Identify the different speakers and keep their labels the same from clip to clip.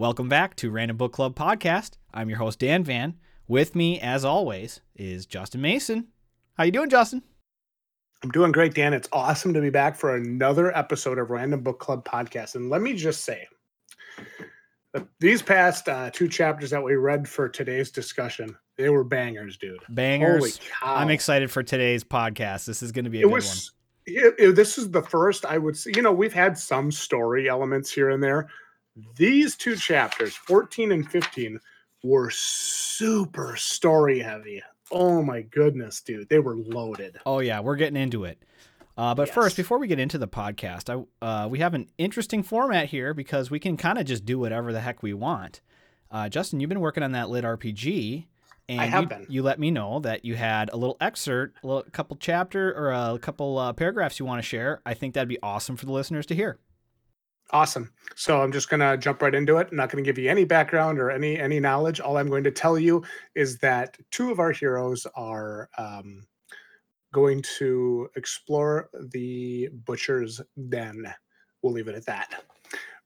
Speaker 1: Welcome back to Random Book Club Podcast. I'm your host Dan Van. With me, as always, is Justin Mason. How you doing, Justin?
Speaker 2: I'm doing great, Dan. It's awesome to be back for another episode of Random Book Club Podcast. And let me just say, these past uh, two chapters that we read for today's discussion, they were bangers, dude.
Speaker 1: Bangers. I'm excited for today's podcast. This is going to be a it good was,
Speaker 2: one. It, it, this is the first I would say, you know, we've had some story elements here and there. These two chapters, 14 and 15, were super story heavy. Oh my goodness, dude. They were loaded.
Speaker 1: Oh, yeah. We're getting into it. Uh, but yes. first, before we get into the podcast, I, uh, we have an interesting format here because we can kind of just do whatever the heck we want. Uh, Justin, you've been working on that lit RPG, and
Speaker 2: I have
Speaker 1: you,
Speaker 2: been.
Speaker 1: you let me know that you had a little excerpt, a little, couple chapter or a couple uh, paragraphs you want to share. I think that'd be awesome for the listeners to hear.
Speaker 2: Awesome. So I'm just going to jump right into it. I'm not going to give you any background or any any knowledge. All I'm going to tell you is that two of our heroes are um, going to explore the butcher's den. We'll leave it at that.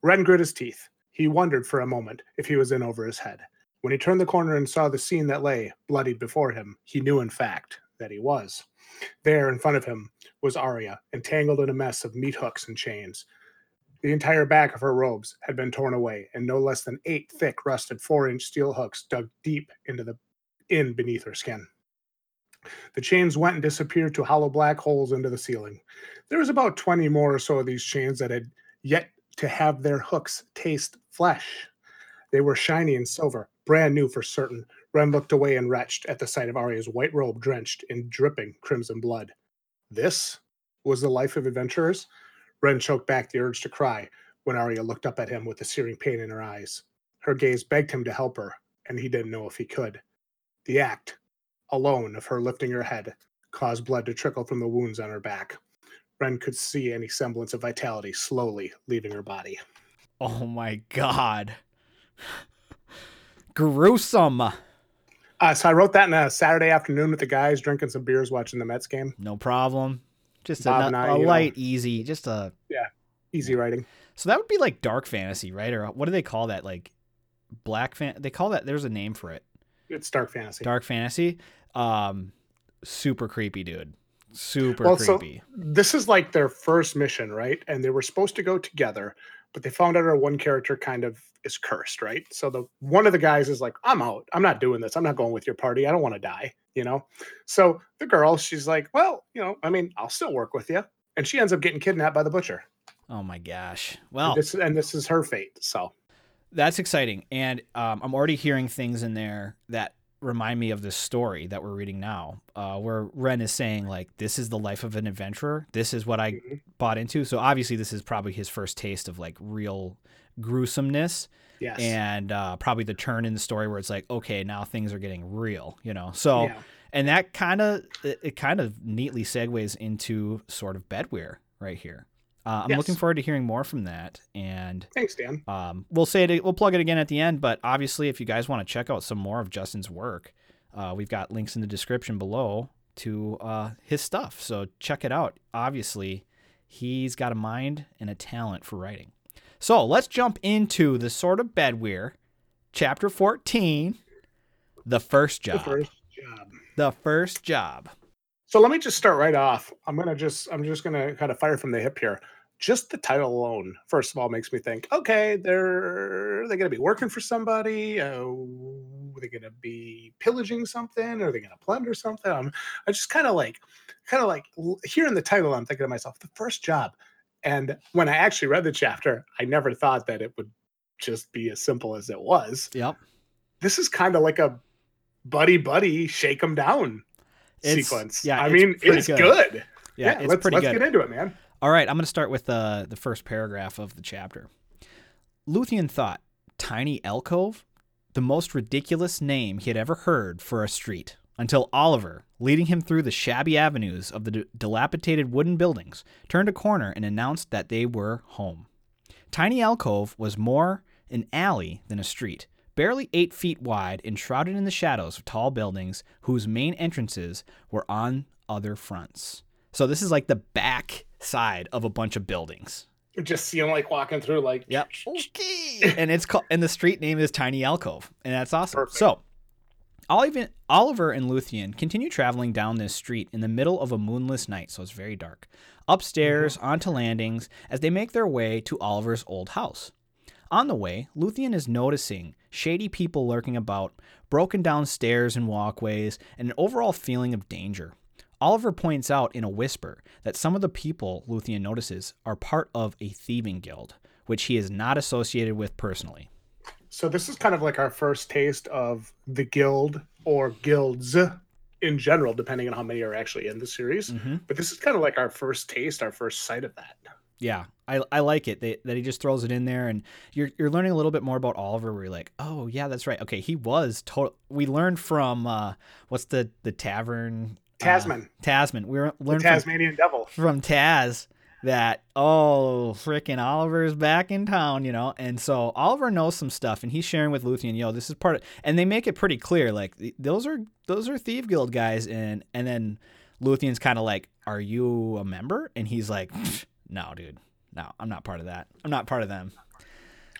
Speaker 2: Ren grit his teeth. He wondered for a moment if he was in over his head. When he turned the corner and saw the scene that lay bloodied before him, he knew, in fact, that he was. There, in front of him, was Arya, entangled in a mess of meat hooks and chains. The entire back of her robes had been torn away, and no less than eight thick, rusted four-inch steel hooks dug deep into the in beneath her skin. The chains went and disappeared to hollow black holes into the ceiling. There was about 20 more or so of these chains that had yet to have their hooks taste flesh. They were shiny and silver, brand new for certain. Ren looked away and retched at the sight of Arya's white robe drenched in dripping crimson blood. This was the life of adventurers? Ren choked back the urge to cry when Arya looked up at him with a searing pain in her eyes. Her gaze begged him to help her, and he didn't know if he could. The act alone of her lifting her head caused blood to trickle from the wounds on her back. Ren could see any semblance of vitality slowly leaving her body.
Speaker 1: Oh my god. Gruesome.
Speaker 2: Uh, so I wrote that in a Saturday afternoon with the guys drinking some beers watching the Mets game.
Speaker 1: No problem. Just a, I, a light, know, easy, just a
Speaker 2: yeah, easy writing.
Speaker 1: So that would be like dark fantasy, right? Or what do they call that? Like black fan? They call that. There's a name for it.
Speaker 2: It's dark fantasy.
Speaker 1: Dark fantasy. Um, super creepy, dude. Super well, creepy.
Speaker 2: So this is like their first mission, right? And they were supposed to go together, but they found out our one character kind of is cursed, right? So the one of the guys is like, "I'm out. I'm not doing this. I'm not going with your party. I don't want to die." You know. So the girl, she's like, "Well, you know, I mean, I'll still work with you," and she ends up getting kidnapped by the butcher.
Speaker 1: Oh my gosh! Well,
Speaker 2: and this, and this is her fate. So
Speaker 1: that's exciting, and um, I'm already hearing things in there that remind me of this story that we're reading now, uh, where Ren is saying like, "This is the life of an adventurer. This is what I mm-hmm. bought into." So obviously, this is probably his first taste of like real gruesomeness.
Speaker 2: Yes.
Speaker 1: And uh, probably the turn in the story where it's like, okay, now things are getting real, you know. So, yeah. and that kind of it, it, kind of neatly segues into sort of Bedwyr right here. Uh, I'm yes. looking forward to hearing more from that. And
Speaker 2: thanks, Dan.
Speaker 1: Um, we'll say it. We'll plug it again at the end. But obviously, if you guys want to check out some more of Justin's work, uh, we've got links in the description below to uh, his stuff. So check it out. Obviously, he's got a mind and a talent for writing. So let's jump into the Sword of Bedwyr, chapter 14, the first job.
Speaker 2: The first job.
Speaker 1: The first job.
Speaker 2: So let me just start right off. I'm gonna just I'm just gonna kind of fire from the hip here. Just the title alone, first of all, makes me think, okay, they're they gonna be working for somebody? Uh, are they gonna be pillaging something? Are they gonna plunder something? I'm, I just kind of like, kind of like hearing the title. I'm thinking to myself, the first job. And when I actually read the chapter, I never thought that it would just be as simple as it was.
Speaker 1: Yep.
Speaker 2: This is kind of like a buddy buddy shake them down it's, sequence. Yeah, I it's mean, it's good. good. Yeah, yeah, it's let's, pretty let's good. get into it, man.
Speaker 1: All right, I'm going to start with the the first paragraph of the chapter. Luthien thought, "Tiny alcove, the most ridiculous name he had ever heard for a street." Until Oliver, leading him through the shabby avenues of the d- dilapidated wooden buildings, turned a corner and announced that they were home. Tiny Alcove was more an alley than a street barely eight feet wide and shrouded in the shadows of tall buildings whose main entrances were on other fronts. So this is like the back side of a bunch of buildings.
Speaker 2: Just see him like walking through, like
Speaker 1: Yep. And it's called and the street name is Tiny Alcove, and that's awesome.
Speaker 2: Perfect.
Speaker 1: So, Oliver, and Luthien continue traveling down this street in the middle of a moonless night, so it's very dark. Upstairs, mm-hmm. onto landings, as they make their way to Oliver's old house. On the way, Luthien is noticing shady people lurking about, broken down stairs and walkways, and an overall feeling of danger. Oliver points out in a whisper that some of the people Luthien notices are part of a thieving guild, which he is not associated with personally.
Speaker 2: So this is kind of like our first taste of the guild or guilds in general, depending on how many are actually in the series.
Speaker 1: Mm-hmm.
Speaker 2: But this is kind of like our first taste, our first sight of that.
Speaker 1: Yeah, I, I like it that, that he just throws it in there, and you're you're learning a little bit more about Oliver. Where you're like, oh yeah, that's right. Okay, he was total. We learned from uh, what's the the tavern uh,
Speaker 2: Tasman,
Speaker 1: Tasman. We were-
Speaker 2: the
Speaker 1: learned from,
Speaker 2: Tasmanian Devil.
Speaker 1: from Taz that oh freaking Oliver's back in town, you know. And so Oliver knows some stuff, and he's sharing with Luthien, yo, this is part of, and they make it pretty clear, like those are those are Thief Guild guys, and and then Luthien's kind of like, are you a member? And he's like, no, dude, no, I'm not part of that. I'm not part of them,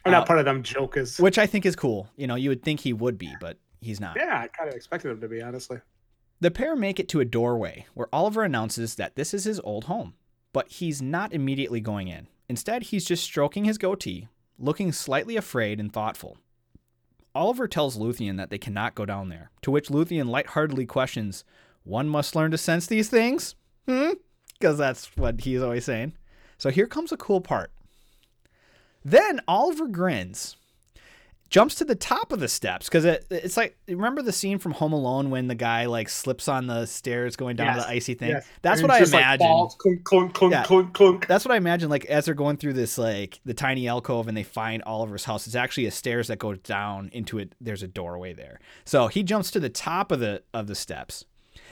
Speaker 2: I'm
Speaker 1: Uh,
Speaker 2: not part of them jokers.
Speaker 1: which I think is cool. You know, you would think he would be, but he's not.
Speaker 2: Yeah, I kind of expected him to be, honestly.
Speaker 1: The pair make it to a doorway where Oliver announces that this is his old home, but he's not immediately going in. Instead, he's just stroking his goatee, looking slightly afraid and thoughtful. Oliver tells Luthien that they cannot go down there, to which Luthien lightheartedly questions, One must learn to sense these things? Hmm? Because that's what he's always saying. So here comes a cool part. Then Oliver grins, jumps to the top of the steps because it, it's like remember the scene from Home Alone when the guy like slips on the stairs going down
Speaker 2: Yes,
Speaker 1: the icy thing.
Speaker 2: yes.
Speaker 1: That's
Speaker 2: And
Speaker 1: what I
Speaker 2: just, like,
Speaker 1: imagine.
Speaker 2: clunk, clunk, clunk,
Speaker 1: Yeah.
Speaker 2: clunk, clunk.
Speaker 1: That's what I imagine. Like as they're going through this like the tiny alcove and they find Oliver's house. It's actually a stairs that go down into it. There's a doorway there. So he jumps to the top of the of the steps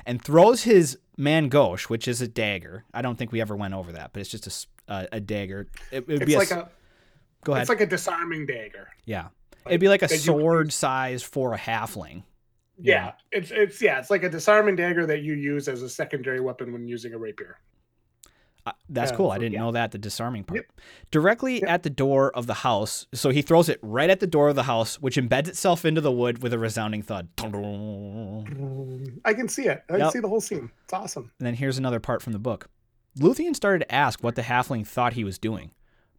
Speaker 1: and throws his main gauche, which is a dagger. I don't think we ever went over that, but it's just a uh, a dagger. It, would be a,
Speaker 2: like
Speaker 1: s-
Speaker 2: a,
Speaker 1: go ahead.
Speaker 2: it's like a disarming dagger.
Speaker 1: yeah, it'd be like a
Speaker 2: that you
Speaker 1: sword size for a halfling.
Speaker 2: Yeah, it's it's yeah, it's like a disarming dagger that you use as a secondary weapon when using a rapier.
Speaker 1: Uh, that's
Speaker 2: Yeah,
Speaker 1: cool. I didn't
Speaker 2: yeah.
Speaker 1: know that the disarming part.
Speaker 2: Yep.
Speaker 1: Directly
Speaker 2: Yep.
Speaker 1: at the door of the house. So he throws it right at the door of the house, which embeds itself into the wood with a resounding thud.
Speaker 2: I can see it. I can see the whole scene. It's awesome.
Speaker 1: And then here's another part from the book. Luthien started to ask what the halfling thought he was doing,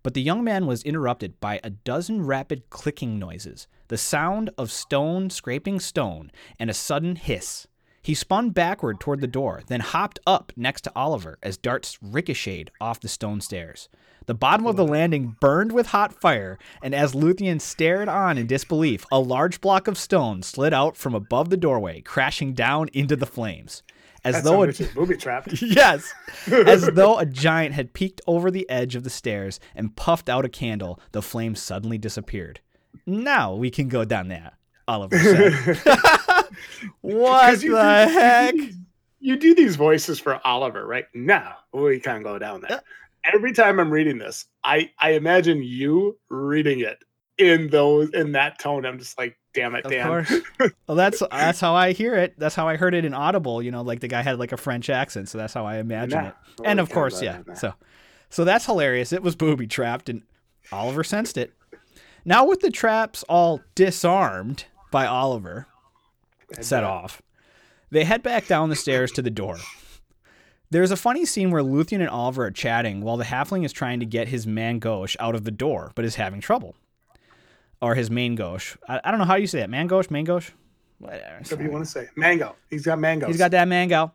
Speaker 1: but the young man was interrupted by a dozen rapid clicking noises, the sound of stone scraping stone, and a sudden hiss. He spun backward toward the door, then hopped up next to Oliver as darts ricocheted off the stone stairs. The bottom of the landing burned with hot fire, and as Luthien stared on in disbelief, a large block of stone slid out from above the doorway, crashing down into the flames. As
Speaker 2: That's
Speaker 1: though
Speaker 2: a booby trap.
Speaker 1: yes, as though a giant had peeked over the edge of the stairs and puffed out a candle, the flame suddenly disappeared. Now we can go down there, Oliver said. what the
Speaker 2: do-
Speaker 1: heck?
Speaker 2: You do these voices for Oliver, right? Now we can't go down there. Every time I'm reading this, I I imagine you reading it in those in that tone. I'm just like, damn it,
Speaker 1: Of
Speaker 2: Dan.
Speaker 1: course. Well, that's that's how I hear it. That's how I heard it in Audible. You know, like the guy had like a French accent, so that's how I imagine
Speaker 2: No,
Speaker 1: it.
Speaker 2: we
Speaker 1: And of course, yeah.
Speaker 2: down.
Speaker 1: So, so that's hilarious. It was booby trapped, and Oliver sensed it. Now, with the traps all disarmed by Oliver,
Speaker 2: And,
Speaker 1: set off, they head back down the stairs to the door. There's a funny scene where Luthien and Oliver are chatting while the halfling is trying to get his main gauche out of the door, but is having trouble. Or his main gauche. I, I don't know how you say that. Mangosh? Mangosh? Whatever.
Speaker 2: Whatever you want to say. Mango. He's got mango.
Speaker 1: He's got that mango.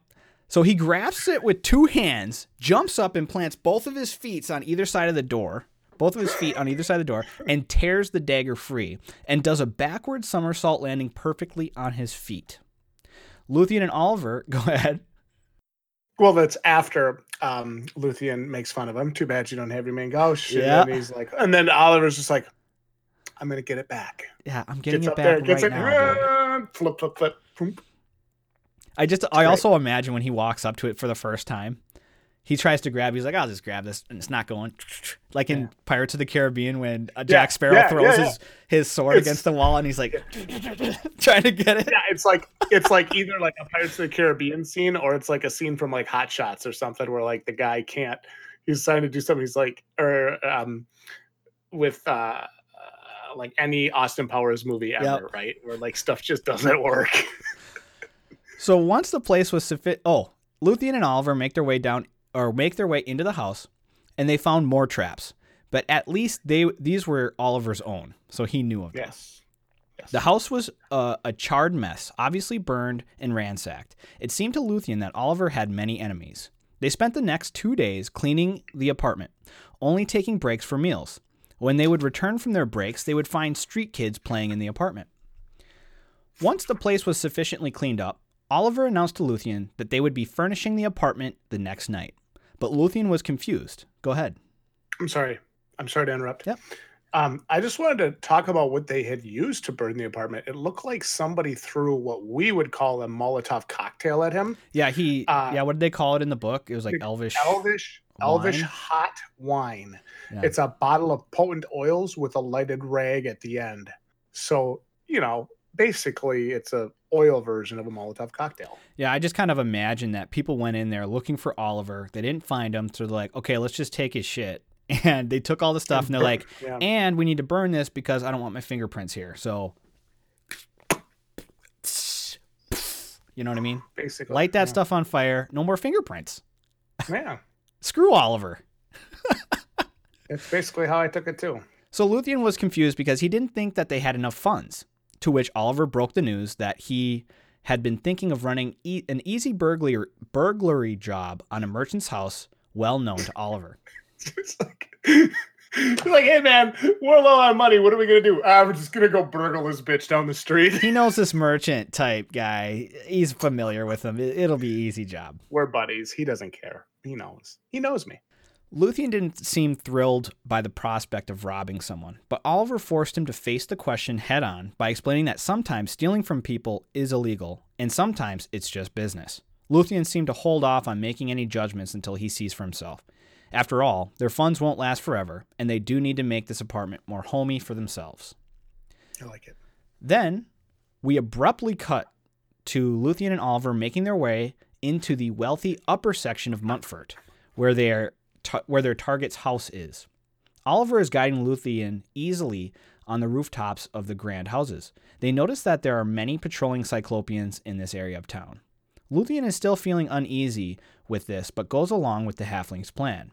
Speaker 1: So he grasps it with two hands, jumps up and plants both of his feet on either side of the door, both of his feet on either side of the door, and tears the dagger free, and does a backward somersault landing perfectly on his feet. Luthien and Oliver, go ahead.
Speaker 2: Well, that's after um, Luthien makes fun of him. Too bad you don't have your main gauche.
Speaker 1: Yeah.
Speaker 2: And he's like, and then Oliver's just like, I'm gonna get it back.
Speaker 1: Yeah, I'm getting
Speaker 2: Gets
Speaker 1: it
Speaker 2: there,
Speaker 1: back
Speaker 2: gets
Speaker 1: right
Speaker 2: it,
Speaker 1: now. dude.
Speaker 2: flip, flip, flip. boom.
Speaker 1: I just, I
Speaker 2: great.
Speaker 1: also imagine when he walks up to it for the first time, he tries to grab. He's like, "I'll just grab this," and it's not going. Like in
Speaker 2: Yeah.
Speaker 1: Pirates of the Caribbean, when uh, Jack
Speaker 2: Yeah,
Speaker 1: Sparrow
Speaker 2: yeah,
Speaker 1: throws his his sword
Speaker 2: It's-
Speaker 1: against the wall, and he's like trying to get it.
Speaker 2: Yeah, it's like it's like either like a Pirates of the Caribbean scene or it's like a scene from like Hot Shots or something where like the guy can't he's trying to do something. He's like, or um, with uh like any Austin Powers movie ever,
Speaker 1: Yep.
Speaker 2: right? Where like stuff just doesn't work.
Speaker 1: So once the place was sufficient, oh, Luthien and Oliver make their way down or make their way into the house, and they found more traps. But at least they these were Oliver's own, so he knew of them.
Speaker 2: yes. Yes.
Speaker 1: The house was uh, a charred mess, obviously burned and ransacked. It seemed to Luthien that Oliver had many enemies. They spent the next two days cleaning the apartment, only taking breaks for meals. When they would return from their breaks, they would find street kids playing in the apartment. Once the place was sufficiently cleaned up, Oliver announced to Luthien that they would be furnishing the apartment the next night. But Luthien was confused. Go ahead.
Speaker 2: I'm sorry. I'm sorry to interrupt.
Speaker 1: Yep.
Speaker 2: Um, I just wanted to talk about what they had used to burn the apartment. It looked like somebody threw what we would call a Molotov cocktail at him.
Speaker 1: Yeah, he.
Speaker 2: Uh,
Speaker 1: yeah, what did they call it in the book? It was like Elvish.
Speaker 2: Elvish, Elvish
Speaker 1: Wine?
Speaker 2: hot wine.
Speaker 1: Yeah.
Speaker 2: It's a bottle of potent oils with a lighted rag at the end. So you know, basically, it's a oil version of a Molotov cocktail.
Speaker 1: Yeah, I just kind of imagine that people went in there looking for Oliver. They didn't find him, so they're like, okay, let's just take his shit. And they took all the stuff, and they're like,
Speaker 2: yeah,
Speaker 1: and we need to burn this because I don't want my fingerprints here. So, you know what I mean?
Speaker 2: basically,
Speaker 1: Light that
Speaker 2: yeah.
Speaker 1: stuff on fire. No more fingerprints.
Speaker 2: Yeah,
Speaker 1: Screw Oliver.
Speaker 2: it's basically how I took it too.
Speaker 1: So Luthien was confused because he didn't think that they had enough funds. To which Oliver broke the news that he had been thinking of running e- an easy burglary burglary job on a merchant's house well known to Oliver.
Speaker 2: It's like, it's like, hey man, we're low on money. What are we gonna do? Ah, we're just gonna go burgle this bitch down the street.
Speaker 1: He knows this merchant type guy. He's familiar with him. It- It'll be an easy job.
Speaker 2: we're buddies. He doesn't care. He knows. He knows me.
Speaker 1: Luthien didn't seem thrilled by the prospect of robbing someone, but Oliver forced him to face the question head on by explaining that sometimes stealing from people is illegal, and sometimes it's just business. Luthien seemed to hold off on making any judgments until he sees for himself. After all, their funds won't last forever, and they do need to make this apartment more homey for themselves.
Speaker 2: I like it.
Speaker 1: Then we abruptly cut to Luthien and Oliver making their way into the wealthy upper section of Montfort, where their ta- where their target's house is. Oliver is guiding Luthien easily on the rooftops of the grand houses. They notice that there are many patrolling Cyclopians in this area of town. Luthien is still feeling uneasy with this, but goes along with the halfling's plan.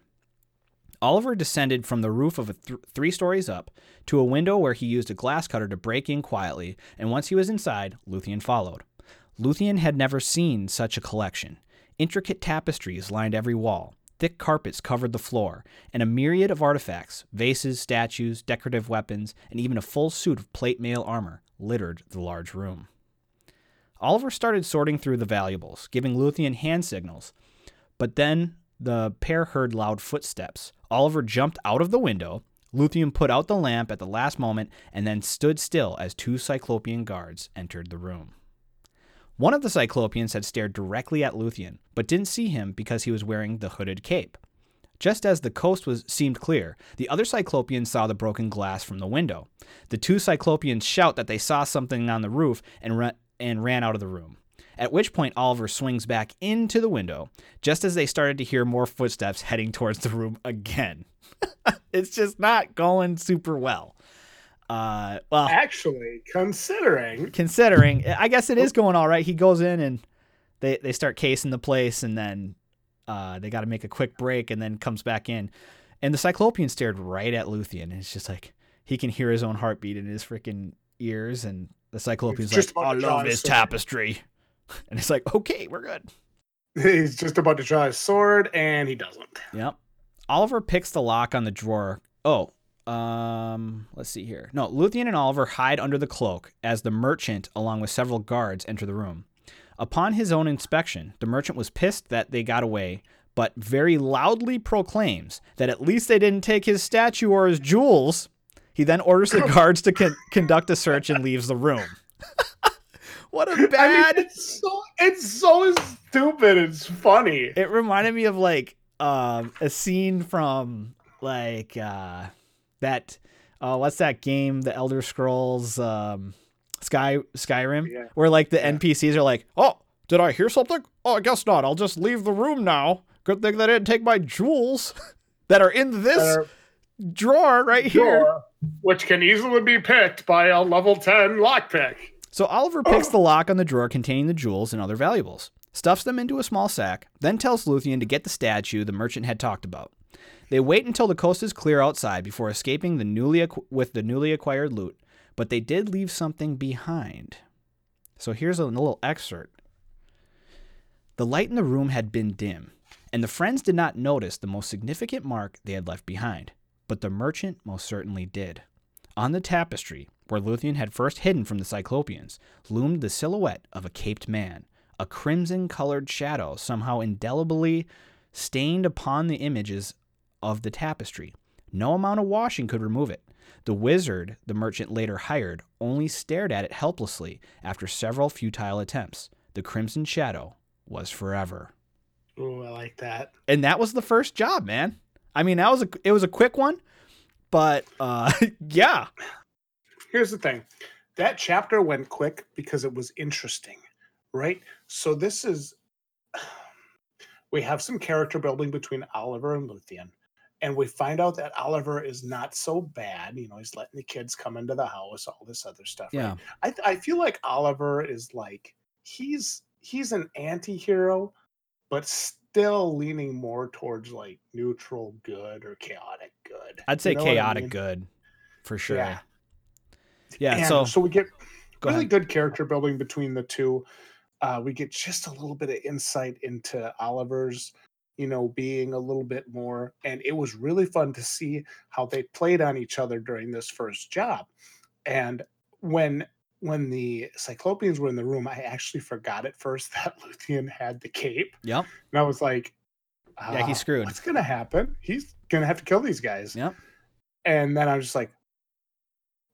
Speaker 1: Oliver descended from the roof of th- three stories up to a window where he used a glass cutter to break in quietly, and once he was inside, Luthien followed. Luthien had never seen such a collection. Intricate tapestries lined every wall, thick carpets covered the floor, and a myriad of artifacts vases, statues, decorative weapons, and even a full suit of plate mail armor littered the large room. Oliver started sorting through the valuables, giving Luthien hand signals, but then the pair heard loud footsteps. Oliver jumped out of the window. Luthien put out the lamp at the last moment and then stood still as two Cyclopian guards entered the room. One of the Cyclopians had stared directly at Luthien, but didn't see him because he was wearing the hooded cape. Just as the coast was seemed clear, the other Cyclopian saw the broken glass from the window. The two Cyclopians shout that they saw something on the roof and, ra- and ran out of the room. At which point Oliver swings back into the window, just as they started to hear more footsteps heading towards the room again. it's just not going super well. Uh, well,
Speaker 2: Actually, considering
Speaker 1: considering I guess it is going all right. He goes in and they they start casing the place and then uh, they got to make a quick break and then comes back in. And the Cyclopian stared right at Luthien and it's just like he can hear his own heartbeat in his freaking ears and the Cyclopian's
Speaker 2: just
Speaker 1: like, "I love
Speaker 2: his
Speaker 1: this tapestry." And it's like, "Okay, we're good."
Speaker 2: he's just about to draw his sword and he doesn't.
Speaker 1: Yep. Oliver picks the lock on the drawer. Oh, um, let's see here. No, Luthien and Oliver hide under the cloak as the merchant, along with several guards, enter the room. Upon his own inspection, the merchant was pissed that they got away, but very loudly proclaims that at least they didn't take his statue or his jewels. He then orders the guards to con- conduct a search and leaves the room. what a
Speaker 2: I mean,
Speaker 1: bad
Speaker 2: it's so it's so stupid. It's funny.
Speaker 1: it reminded me of like um a scene from like uh that uh what's that game the elder scrolls um sky skyrim
Speaker 2: Yeah.
Speaker 1: where like the
Speaker 2: Yeah.
Speaker 1: npcs are like oh did i hear something oh i guess not i'll just leave the room now good thing they didn't take my jewels that are in this
Speaker 2: are
Speaker 1: drawer right here.
Speaker 2: which can easily be picked by a level 10 lockpick.
Speaker 1: So Oliver picks the lock on the drawer containing the jewels and other valuables, stuffs them into a small sack, then tells Luthien to get the statue the merchant had talked about. They wait until the coast is clear outside before escaping the newly with the newly acquired loot, but they did leave something behind. So here's a little excerpt. The light in the room had been dim, and the friends did not notice the most significant mark they had left behind, but the merchant most certainly did. On the tapestry, where Luthien had first hidden from the Cyclopians, loomed the silhouette of a caped man, a crimson colored shadow somehow indelibly stained upon the images of the tapestry. No amount of washing could remove it. The wizard the merchant later hired only stared at it helplessly after several futile attempts. The crimson shadow was forever.
Speaker 2: Ooh, I like that.
Speaker 1: And that was the first job, man. I mean, that was a it was a quick one, but uh yeah.
Speaker 2: Here's the thing that chapter went quick because it was interesting, right? So, this is we have some character building between Oliver and Luthien. And we find out that Oliver is not so bad. You know, he's letting the kids come into the house, all this other stuff. right?
Speaker 1: Yeah.
Speaker 2: I, th- I feel like Oliver is like he's he's an anti-hero, but still leaning more towards like neutral good or chaotic good.
Speaker 1: I'd say
Speaker 2: You know what I
Speaker 1: chaotic
Speaker 2: mean?
Speaker 1: good for sure.
Speaker 2: Yeah.
Speaker 1: Yeah,
Speaker 2: And
Speaker 1: so
Speaker 2: so we get
Speaker 1: go
Speaker 2: really
Speaker 1: ahead.
Speaker 2: good character building between the two. Uh, we get just a little bit of insight into Oliver's, you know, being a little bit more, and it was really fun to see how they played on each other during this first job. And when when the Cyclopians were in the room, I actually forgot at first that Luthien had the cape,
Speaker 1: Yep.
Speaker 2: and I was like,
Speaker 1: Yeah, he's
Speaker 2: "Ah,
Speaker 1: screwed."
Speaker 2: What's gonna happen? He's gonna have to kill these guys."
Speaker 1: Yep.
Speaker 2: And then I was just like,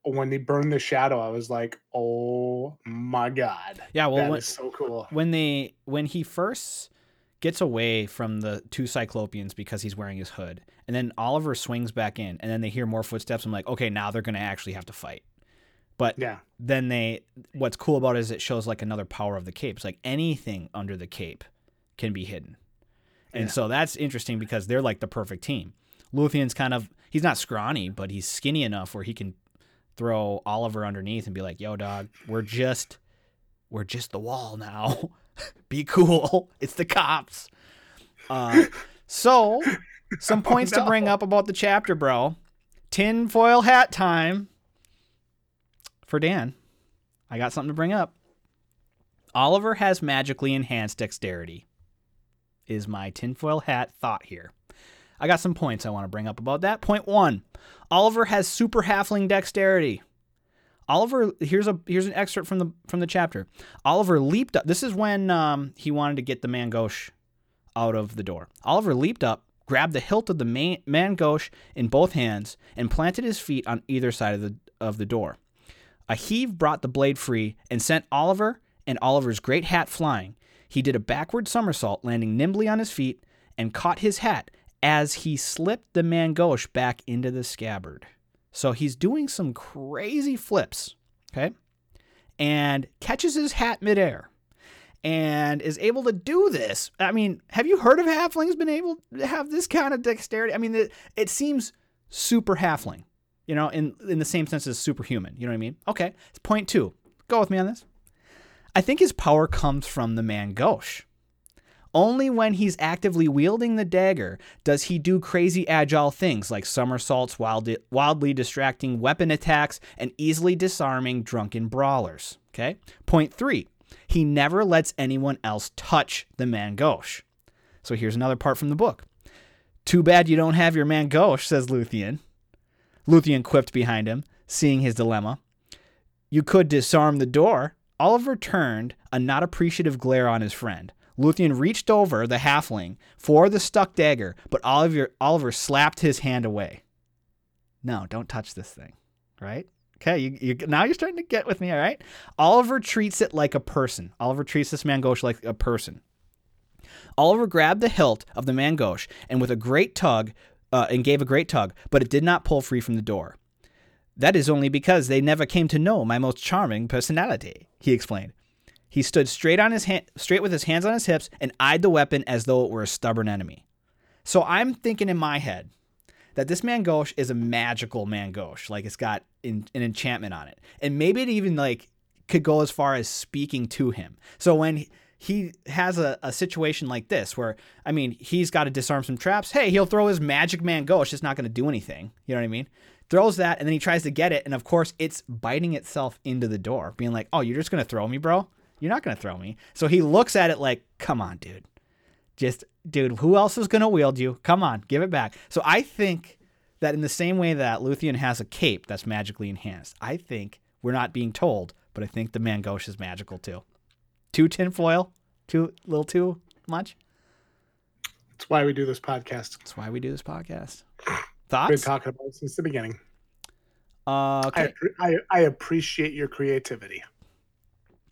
Speaker 2: when they burned the shadow, I was like, oh my god,
Speaker 1: Yeah, well
Speaker 2: that
Speaker 1: when,
Speaker 2: is so cool.
Speaker 1: when they when he first gets away from the two Cyclopians because he's wearing his hood, and then Oliver swings back in, and then they hear more footsteps. I'm like, okay, now they're gonna actually have to fight. But
Speaker 2: Yeah,
Speaker 1: then they, what's cool about it is it shows like another power of the cape. It's like anything under the cape can be hidden, and
Speaker 2: Yeah.
Speaker 1: so that's interesting because they're like the perfect team. Luthien's kind of he's not scrawny, but he's skinny enough where he can throw Oliver underneath and be like, "Yo, dog, we're just we're just the wall now. be cool. It's the cops." Uh, so some points to bring up about the chapter, bro. Tinfoil hat time for Dan. I got something to bring up. Oliver has magically enhanced dexterity. Is my tinfoil hat thought here? I got some points I want to bring up about that. Point one Oliver has super halfling dexterity. Oliver, here's a here's an excerpt from the from the chapter. Oliver leaped up. This is when um, he wanted to get the main gauche out of the door. Oliver leaped up, grabbed the hilt of the man, main gauche in both hands, and planted his feet on either side of the of the door. A heave brought the blade free and sent Oliver and Oliver's great hat flying. He did a backward somersault, landing nimbly on his feet, and caught his hat as he slipped the main gauche back into the scabbard. So he's doing some crazy flips, okay? And catches his hat midair and is able to do this. I mean, have you heard of halflings been able to have this kind of dexterity? I mean, it, it seems super halfling, you know, in in the same sense as superhuman. You know what I mean? Okay, it's point two. Go with me on this. I think his power comes from the main gauche. Only when he's actively wielding the dagger does he do crazy agile things like somersaults, wildly, wildly distracting weapon attacks, and easily disarming drunken brawlers. Okay? Point three, he never lets anyone else touch the main gauche. So here's another part from the book. Too bad you don't have your main gauche, says Luthien. Luthien quipped behind him, seeing his dilemma. You could disarm the door. Oliver turned a not appreciative glare on his friend. Luthien reached over the halfling for the stuck dagger, but Oliver, Oliver slapped his hand away. No, don't touch this thing, right? Okay, you, you, now you're starting to get with me, all right? Oliver treats it like a person. Oliver treats this main gauche like a person. Oliver grabbed the hilt of the main gauche and with a great tug, uh, and gave a great tug, but it did not pull free from the door. That is only because they never came to know my most charming personality, he explained. He stood straight on his hand, straight with his hands on his hips and eyed the weapon as though it were a stubborn enemy. So I'm thinking in my head, that this main gauche is a magical main gauche, like it's got in, an enchantment on it, and maybe it even like could go as far as speaking to him. So when he, has a, a situation like this where I mean he's got to disarm some traps. Hey, he'll throw his magic main gauche. It's not going to do anything. You know what I mean? Throws that and then he tries to get it, and of course it's biting itself into the door, being like, "Oh, you're just going to throw me, bro? You're not going to throw me." So he looks at it like, "Come on, dude." Just dude, who else is going to wield you? Come on, give it back. So I think that in the same way that Luthien has a cape that's magically enhanced, I think we're not being told, but I think the Main Gauche is magical too. Too tinfoil? Too little too much?
Speaker 2: That's why we do this podcast.
Speaker 1: That's why we do this podcast.
Speaker 2: Thoughts? Been
Speaker 1: talking
Speaker 2: about it since the beginning.
Speaker 1: Uh, okay.
Speaker 2: I, I, I appreciate your creativity.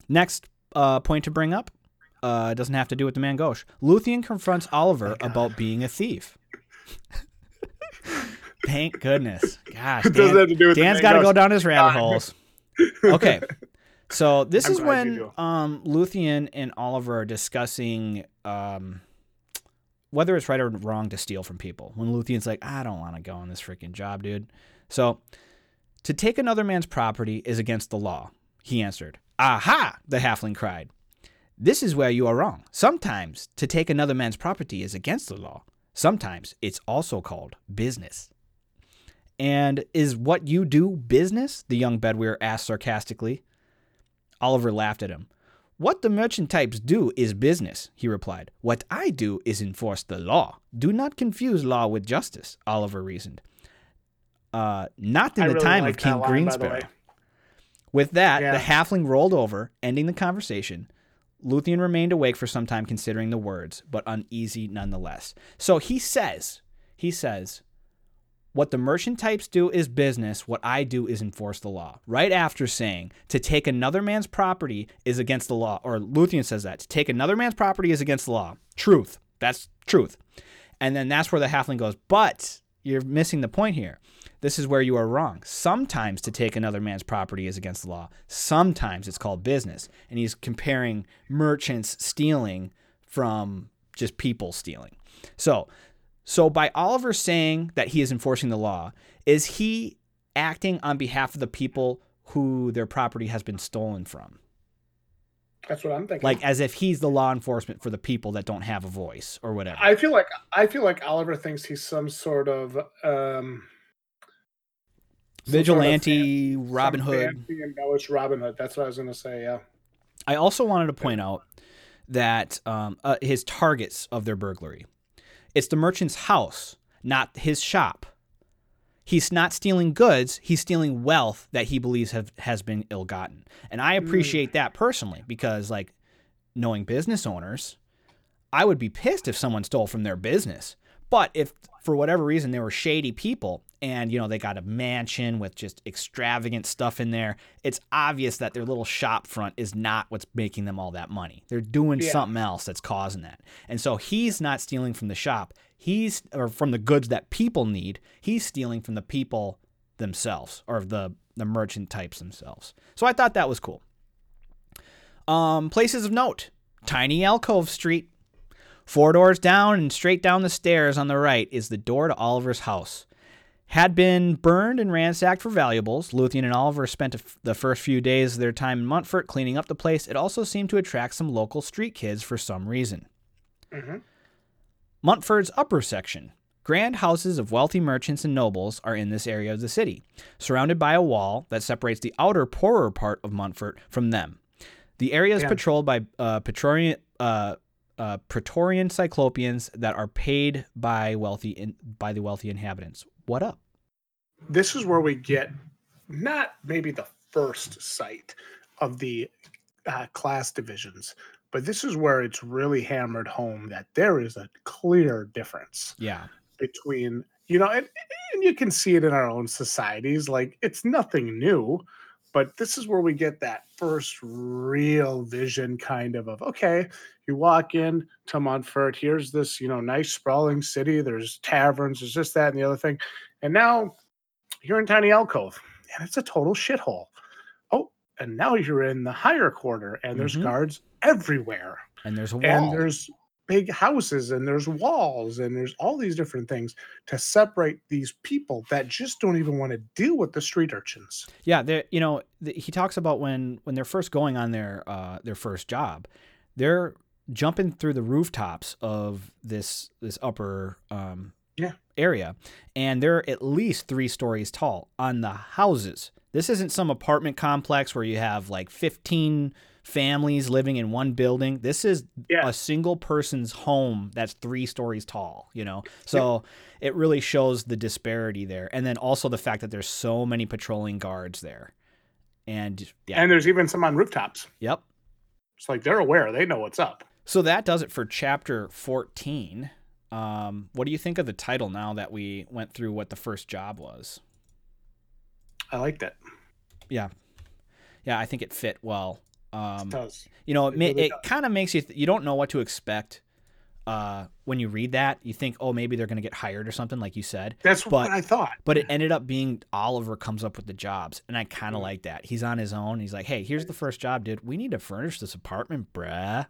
Speaker 1: Next uh, point to bring up uh, doesn't have to do with the Main Gauche. Luthien confronts Oliver oh about being a thief. Thank goodness. Gosh, Dan, Dan's got to go down his rabbit holes. Okay. So this I'm is when um, Luthien and Oliver are discussing um, whether it's right or wrong to steal from people. When Luthien's like, I don't want to go on this freaking job, dude. So to take another man's property is against the law, he answered. Aha! The halfling cried. This is where you are wrong. Sometimes to take another man's property is against the law. Sometimes it's also called business. And is what you do business? The young Bedwyr asked sarcastically. Oliver laughed at him. What the merchant types do is business, he replied. What I do is enforce the law. Do not confuse law with justice, Oliver reasoned. Uh, not in I the really time like of King line, Greensparrow. With that, yeah. the halfling rolled over, ending the conversation. Luthien remained awake for some time considering the words, but uneasy nonetheless. So he says, he says, what the merchant types do is business. What I do is enforce the law. Right after saying to take another man's property is against the law, or Luthien says that to take another man's property is against the law. Truth. That's truth. And then that's where the halfling goes, but you're missing the point here. This is where you are wrong. Sometimes to take another man's property is against the law. Sometimes it's called business. And he's comparing merchants stealing from just people stealing. So, so by Oliver saying that he is enforcing the law, is he acting on behalf of the people who their property has been stolen from?
Speaker 2: That's what I'm thinking.
Speaker 1: Like as if he's the law enforcement for the people that don't have a voice or whatever.
Speaker 2: I feel like I feel like Oliver thinks he's some sort of um
Speaker 1: vigilante of Robin Hood.
Speaker 2: Embellished Robin Hood. That's what I was going to say. Yeah.
Speaker 1: I also wanted to point out that um, uh, his targets of their burglary. It's the merchant's house, not his shop. He's not stealing goods, he's stealing wealth that he believes have, has been ill gotten. And I appreciate mm. that personally because, like, knowing business owners, I would be pissed if someone stole from their business. But if for whatever reason they were shady people and you know they got a mansion with just extravagant stuff in there, it's obvious that their little shop front is not what's making them all that money. They're doing yeah. something else that's causing that. And so he's not stealing from the shop. He's or from the goods that people need. He's stealing from the people themselves or the the merchant types themselves. So I thought that was cool. Um, places of note: Tiny Alcove Street, Four doors down and straight down the stairs on the right is the door to Oliver's house. Had been burned and ransacked for valuables, Luthien and Oliver spent the first few days of their time in Montfort cleaning up the place. It also seemed to attract some local street kids for some reason. Mm-hmm. Montfort's upper section. Grand houses of wealthy merchants and nobles are in this area of the city, surrounded by a wall that separates the outer, poorer part of Montfort from them. The area is yeah. patrolled by uh, uh, uh, Praetorian Cyclopians that are paid by wealthy in, by the wealthy inhabitants. What up?
Speaker 2: This is where we get not maybe the first sight of the uh, class divisions, but this is where it's really hammered home that there is a clear difference.
Speaker 1: Yeah.
Speaker 2: Between you know, and, and you can see it in our own societies. Like it's nothing new but this is where we get that first real vision kind of of okay you walk in to montfort here's this you know nice sprawling city there's taverns there's this that and the other thing and now you're in tiny alcove and it's a total shithole oh and now you're in the higher quarter and there's mm-hmm. guards everywhere
Speaker 1: and there's a wall
Speaker 2: and there's big houses and there's walls and there's all these different things to separate these people that just don't even want to deal with the street urchins.
Speaker 1: Yeah, they you know the, he talks about when when they're first going on their uh, their first job, they're jumping through the rooftops of this this upper um,
Speaker 2: Yeah.
Speaker 1: area, and they're at least three stories tall on the houses. This isn't some apartment complex where you have like fifteen families living in one building. This is
Speaker 2: Yeah.
Speaker 1: a single person's home that's three stories tall, you know? So it really shows the disparity there. And then also the fact that there's so many patrolling guards there. And yeah,
Speaker 2: And there's even some on rooftops.
Speaker 1: yep.
Speaker 2: It's like they're aware, they know what's up.
Speaker 1: So that does it for chapter 14. Um, what do you think of the title now that we went through what the first job was?
Speaker 2: I liked it.
Speaker 1: Yeah. Yeah, I think it fit well.
Speaker 2: It
Speaker 1: Um,
Speaker 2: does.
Speaker 1: you know, it,
Speaker 2: It really
Speaker 1: it kind of makes you, th- you don't know what to expect uh, when you read that. You think, oh, maybe they're going to get hired or something, like you said.
Speaker 2: That's
Speaker 1: but-
Speaker 2: what I thought.
Speaker 1: But it ended up being Oliver comes up with the jobs, and I kind of
Speaker 2: Mhm.
Speaker 1: like that. He's on his own. He's like, "Hey, here's the first job, dude. We need to furnish this apartment, bruh."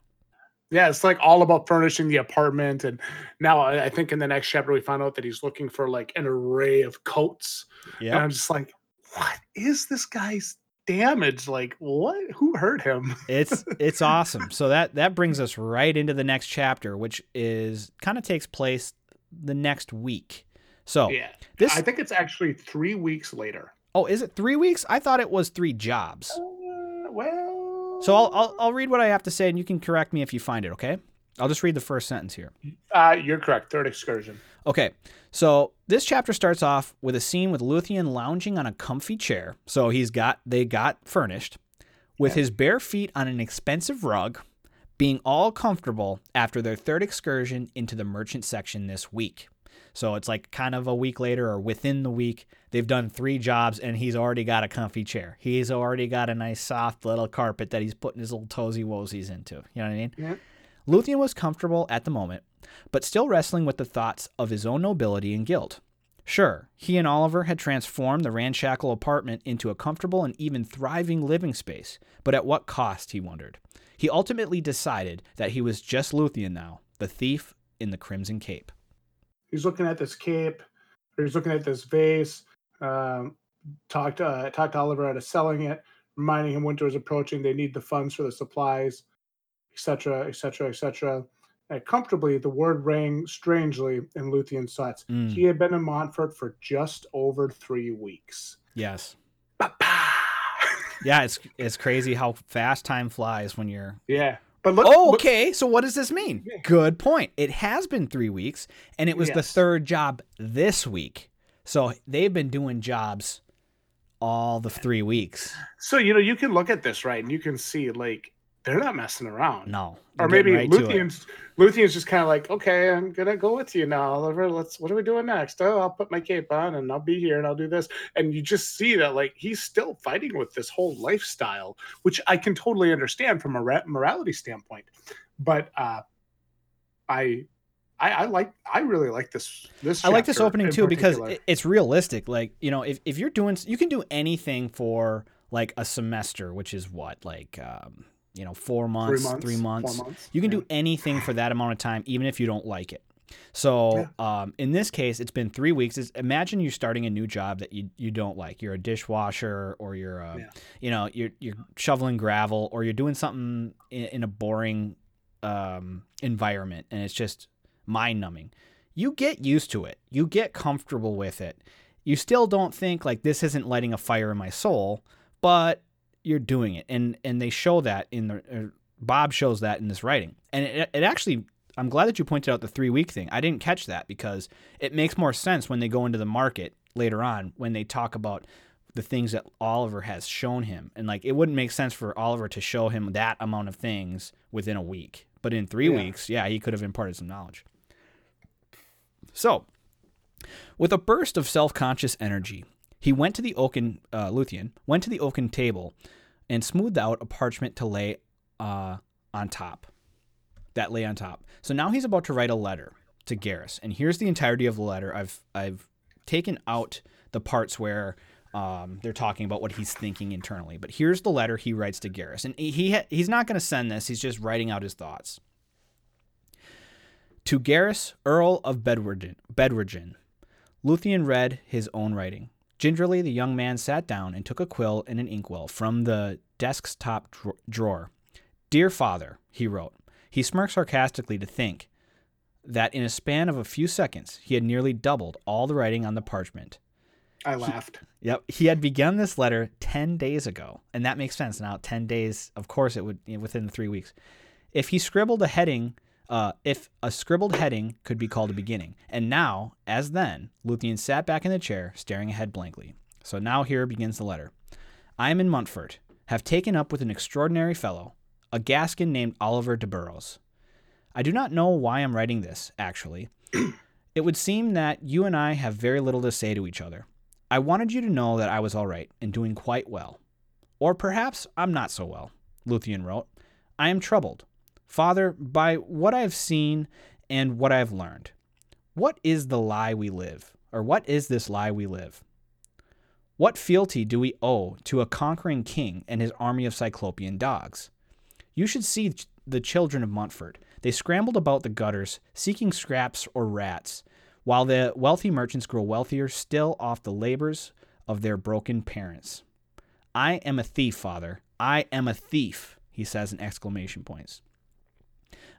Speaker 2: Yeah, it's like all about furnishing the apartment. And now I think in the next chapter we find out that he's looking for like an array of coats. And
Speaker 1: Yeah,
Speaker 2: I'm just like, what is this guy's damage? Like, what? Who hurt him?
Speaker 1: it's it's awesome. So that that brings us right into the next chapter, which is kind of takes place the next week. So
Speaker 2: yeah.
Speaker 1: this
Speaker 2: I think it's actually three weeks later.
Speaker 1: oh, is it three weeks? I thought it was three jobs.
Speaker 2: Uh, well,
Speaker 1: So I'll, I'll I'll read what I have to say, and you can correct me if you find it. Okay? I'll just read the first sentence here.
Speaker 2: uh, you're correct. Third excursion.
Speaker 1: Okay, so this chapter starts off with a scene with Luthien lounging on a comfy chair. So he's got they got furnished with his bare feet on an expensive rug, being all comfortable after their third excursion into the merchant section this week. So it's like kind of a week later or within the week, they've done three jobs and he's already got a comfy chair. He's already got a nice soft little carpet that he's putting his little toesy woesies into. You know what I mean?
Speaker 2: Yeah.
Speaker 1: Luthien was comfortable at the moment, but still wrestling with the thoughts of his own nobility and guilt. Sure, he and Oliver had transformed the ramshackle apartment into a comfortable and even thriving living space, but at what cost, he wondered. He ultimately decided that he was just Luthien now, the thief in the Crimson Cape.
Speaker 2: He's looking at this cape, or he's looking at this vase. Um, talked uh, talked Oliver out of selling it, reminding him winter is approaching. They need the funds for the supplies, etc., etc., etc. And comfortably, the word rang strangely in Luthien's thoughts.
Speaker 1: Mm.
Speaker 2: He had been in Montfort for just over three weeks.
Speaker 1: Yes. Yeah, it's it's crazy how fast time flies when you're
Speaker 2: yeah, but look.
Speaker 1: Oh,
Speaker 2: look-
Speaker 1: okay. So what does this mean?
Speaker 2: Yeah.
Speaker 1: Good point. It has been three weeks, and it was the third job this week. So they've been doing jobs all the three weeks.
Speaker 2: So you know, you can look at this right, and you can see like they're not messing around.
Speaker 1: No,
Speaker 2: or maybe
Speaker 1: right.
Speaker 2: Luthien's Luthien's just kind of like, okay, I'm gonna go with you now, Oliver. Let's what are we doing next? Oh, I'll put my cape on and I'll be here and I'll do this. And you just see that like he's still fighting with this whole lifestyle, which I can totally understand from a ra- morality standpoint. But uh I I, I like I really like this this
Speaker 1: I like this opening too because
Speaker 2: particular.
Speaker 1: it- it's realistic. Like you know, if if you're doing, you can do anything for like a semester, which is what like um, you know four months, three months.
Speaker 2: four months.
Speaker 1: You can
Speaker 2: yeah.
Speaker 1: do anything for that amount of time, even if you don't like it. So um, in this case, it's been three weeks. It's, imagine you're starting a new job that you, you don't like. You're a dishwasher, or you're a,
Speaker 2: Yeah.
Speaker 1: you know you're you're shoveling gravel, or you're doing something in, in a boring um, environment, and it's just mind numbing. You get used to it. You get comfortable with it. You still don't think like this isn't lighting a fire in my soul, but you're doing it, and and they show that in the. Uh, Bob shows that in this writing, and it, it actually. I'm glad that you pointed out the three week thing. I didn't catch that because it makes more sense when they go into the market later on when they talk about the things that Oliver has shown him. And like it wouldn't make sense for Oliver to show him that amount of things within a week. But in three
Speaker 2: Yeah.
Speaker 1: weeks, yeah, he could have imparted some knowledge. So, with a burst of self-conscious energy, he went to the oaken uh, Luthien went to the oaken table and smoothed out a parchment to lay uh, on top. That lay on top. So now he's about to write a letter to Gahris, and here's the entirety of the letter. I've I've taken out the parts where um, they're talking about what he's thinking internally, but here's the letter he writes to Gahris, and he ha- he's not going to send this. He's just writing out his thoughts. To Gahris, Earl of Bedwydrin, Bedwydrin. Luthien read his own writing. Gingerly, the young man sat down and took a quill and an inkwell from the desk's top drawer. Dear father, he wrote. He smirked sarcastically to think that in a span of a few seconds he had nearly doubled all the writing on the parchment.
Speaker 2: I laughed.
Speaker 1: He, yep, he had begun this letter 10 days ago, and that makes sense now. 10 days, of course it would within 3 weeks. If he scribbled a heading, uh, if a scribbled heading could be called a beginning. And now, as then, Luthien sat back in the chair, staring ahead blankly. So now here begins the letter. I am in Montfort, have taken up with an extraordinary fellow, a Gascon named Oliver deBurrows. I do not know why I'm writing this, actually. it would seem that you and I have very little to say to each other. I wanted you to know that I was all right and doing quite well. Or perhaps I'm not so well, Luthien wrote. I am troubled. Father, by what I have seen and what I have learned, what is the lie we live? Or what is this lie we live? What fealty do we owe to a conquering king and his army of Cyclopian dogs? You should see the children of Montfort. They scrambled about the gutters, seeking scraps or rats, while the wealthy merchants grow wealthier still off the labors of their broken parents. I am a thief, father. I am a thief, he says in exclamation points.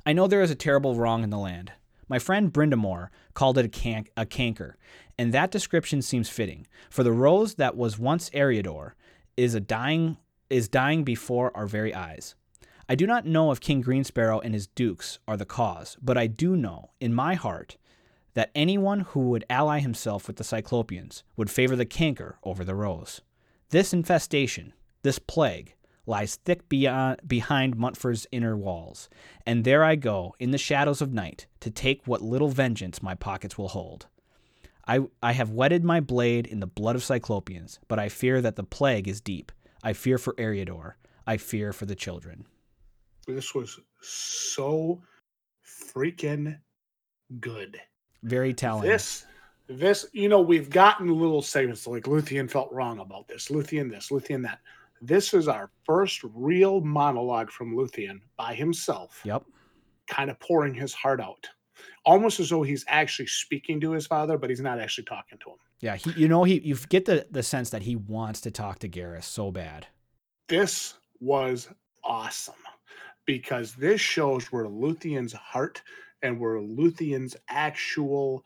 Speaker 1: I know there is a terrible wrong in the land. My friend Brind'Amour called it a, can- a canker, and that description seems fitting, for the rose that was once Eriador is a dying is dying before our very eyes. I do not know if King Greensparrow and his dukes are the cause, but I do know, in my heart, that anyone who would ally himself with the Cyclopians would favor the canker over the rose. This infestation, this plague, lies thick beyond, behind Montfort's inner walls, and there I go, in the shadows of night, to take what little vengeance my pockets will hold. I, I have wetted my blade in the blood of Cyclopians, but I fear that the plague is deep. I fear for Eriador. I fear for the children.
Speaker 2: This was so freaking good.
Speaker 1: Very telling.
Speaker 2: This, this, you know, we've gotten little segments like Luthien felt wrong about this, Luthien this, Luthien that. This is our first real monologue from Luthien by himself.
Speaker 1: Yep.
Speaker 2: Kind of pouring his heart out. Almost as though he's actually speaking to his father, but he's not actually talking to him.
Speaker 1: Yeah, he, you know, he you get the the sense that he wants to talk to Gahris so bad.
Speaker 2: This was awesome because this shows where Luthien's heart and where Luthien's actual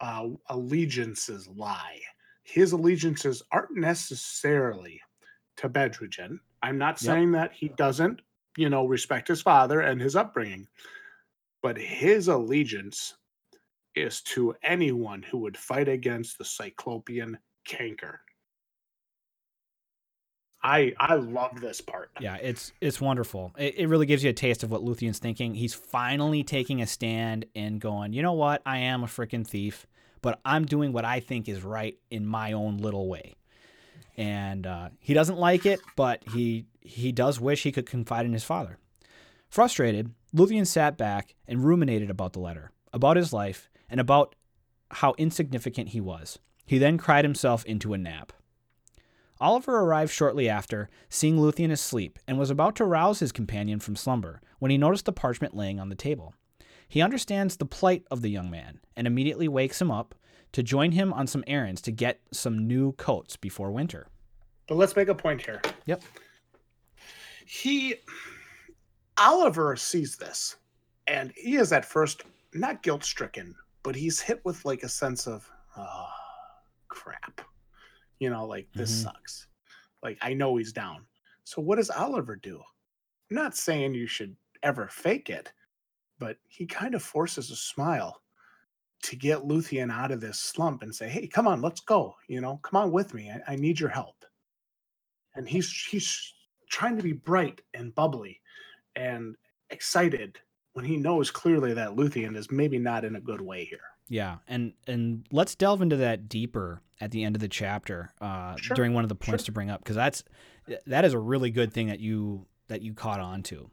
Speaker 2: uh, allegiances lie. His allegiances aren't necessarily to Bedwydrin. I'm not saying yep. that he doesn't, you know, respect his father and his upbringing, but his allegiance is to anyone who would fight against the Cyclopian canker. I I love this part.
Speaker 1: Yeah, it's it's wonderful. It, it really gives you a taste of what Luthien's thinking. He's finally taking a stand and going, you know what? I am a freaking thief, but I'm doing what I think is right in my own little way. And uh, he doesn't like it, but he he does wish he could confide in his father. Frustrated, Luthien sat back and ruminated about the letter, about his life, and about how insignificant he was. He then cried himself into a nap. Oliver arrived shortly after, seeing Luthien asleep, and was about to rouse his companion from slumber when he noticed the parchment laying on the table. He understands the plight of the young man and immediately wakes him up to join him on some errands to get some new coats before winter.
Speaker 2: But let's make a point here.
Speaker 1: Yep.
Speaker 2: He, Oliver sees this, and he is at first not guilt stricken, but he's hit with like a sense of, oh, crap you know, like this mm-hmm. sucks. Like I know he's down. So what does Oliver do? I'm not saying you should ever fake it, but he kind of forces a smile to get Luthien out of this slump and say, "Hey, come on, let's go. You know, come on with me. I, I need your help." And he's he's trying to be bright and bubbly and excited when he knows clearly that Luthien is maybe not in a good way here.
Speaker 1: Yeah, and and let's delve into that deeper at the end of the chapter uh, sure. during one of the points sure. to bring up because that's that is a really good thing that you that you caught on to.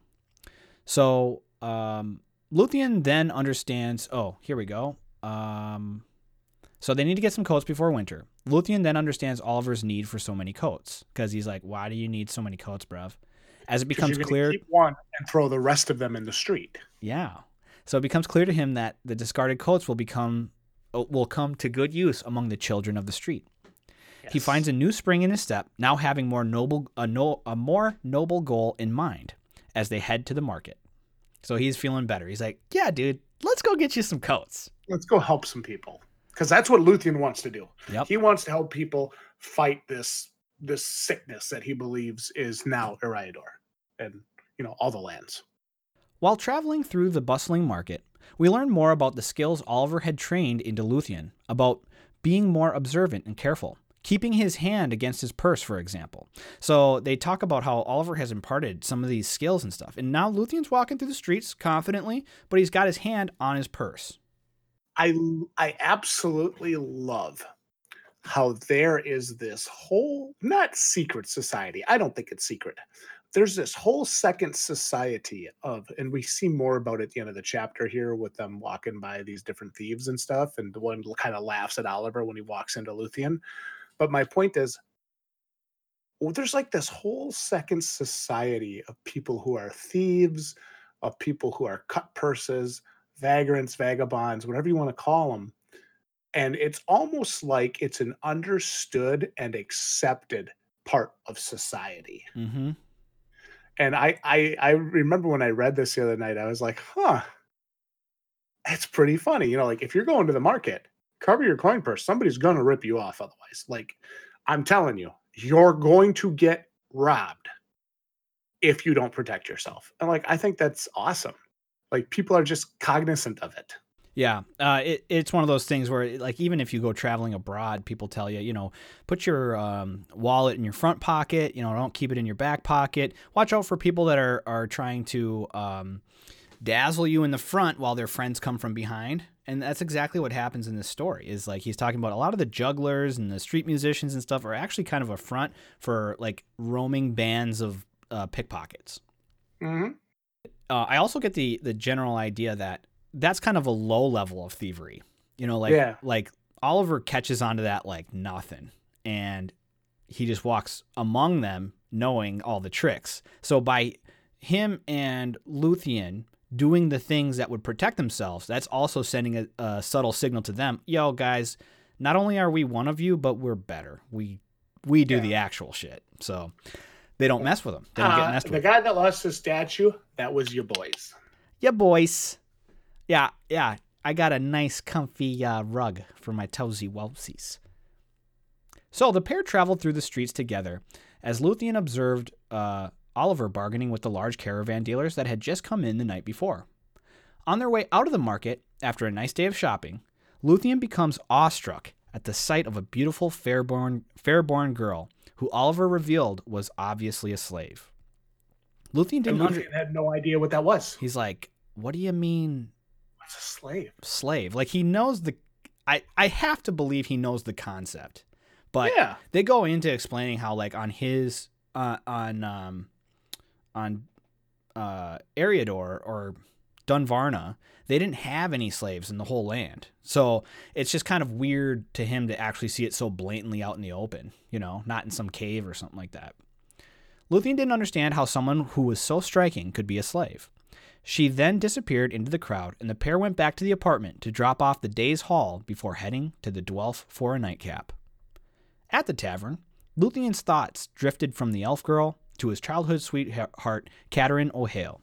Speaker 1: So um, Luthien then understands. Oh, here we go. Um, so they need to get some coats before winter. Luthien then understands Oliver's need for so many coats because he's like, "Why do you need so many coats, bruv?" As it becomes clear,
Speaker 2: keep one and throw the rest of them in the street.
Speaker 1: Yeah. So it becomes clear to him that the discarded coats will become uh, will come to good use among the children of the street. He finds a new spring in his step, now having more noble a, no, a more noble goal in mind as they head to the market. So he's feeling better. He's like, "Yeah, dude, let's go get you some coats."
Speaker 2: let's go help some people because that's what Luthien wants to do.
Speaker 1: Yep.
Speaker 2: He wants to help people fight this this sickness that he believes is now Eriador and you know all the lands.
Speaker 1: While traveling through the bustling market, we learn more about the skills Oliver had trained into Luthien, about being more observant and careful, keeping his hand against his purse, for example. So they talk about how Oliver has imparted some of these skills and stuff. And now Luthien's walking through the streets confidently, but he's got his hand on his purse.
Speaker 2: I I absolutely love how there is this whole not secret society. I don't think it's secret. There's this whole second society of, and we see more about it at the end of the chapter here with them walking by these different thieves and stuff. And the one kind of laughs at Oliver when he walks into Luthien. But my point is, well, there's like this whole second society of people who are thieves, of people who are cut purses, vagrants, vagabonds, whatever you want to call them. And it's almost like it's an understood and accepted part of society.
Speaker 1: Mm-hmm.
Speaker 2: And I, I, I remember when I read this the other night, I was like, huh, that's pretty funny. You know, like if you're going to the market, cover your coin purse. Somebody's going to rip you off otherwise. Like I'm telling you, you're going to get robbed if you don't protect yourself. And like, I think that's awesome. Like people are just cognizant of it.
Speaker 1: Yeah, uh, it, it's one of those things where, like, even if you go traveling abroad, people tell you, you know, put your um, wallet in your front pocket. You know, don't keep it in your back pocket. Watch out for people that are are trying to um, dazzle you in the front while their friends come from behind. And that's exactly what happens in this story. Is like he's talking about a lot of the jugglers and the street musicians and stuff are actually kind of a front for like roaming bands of uh, pickpockets.
Speaker 2: Mm-hmm.
Speaker 1: Uh, I also get the the general idea that that's kind of a low level of thievery. You know, like
Speaker 2: Yeah.
Speaker 1: like Oliver catches onto that like nothing, and he just walks among them, knowing all the tricks. So by him and Luthien doing the things that would protect themselves, that's also sending a, a subtle signal to them. Yo, guys, not only are we one of you, but we're better. We we do
Speaker 2: Yeah.
Speaker 1: the actual shit. So they don't mess with them. They don't get
Speaker 2: Uh,
Speaker 1: messed
Speaker 2: the
Speaker 1: with.
Speaker 2: guy that lost his statue, that was your boys.
Speaker 1: Yeah, boys. Yeah, yeah. I got a nice, comfy uh, rug for my toesy wopsies. So the pair traveled through the streets together as Luthien observed uh, Oliver bargaining with the large caravan dealers that had just come in the night before. On their way out of the market, after a nice day of shopping, Luthien becomes awestruck at the sight of a beautiful fairborn, fairborn girl who Oliver revealed was obviously a slave. Luthien didn't under-
Speaker 2: had no idea what that was.
Speaker 1: He's like, "What do you mean
Speaker 2: What's a slave?
Speaker 1: slave?" Like he knows the I I have to believe he knows the concept. But
Speaker 2: yeah.
Speaker 1: they go into explaining how like on his uh, on um on uh Eriador or Dunvarna, they didn't have any slaves in the whole land. So it's just kind of weird to him to actually see it so blatantly out in the open, you know, not in some cave or something like that. Luthien didn't understand how someone who was so striking could be a slave. She then disappeared into the crowd, and the pair went back to the apartment to drop off the day's haul before heading to the Dwelf for a nightcap. At the tavern, Luthien's thoughts drifted from the elf girl to his childhood sweetheart, Katerin O'Hale.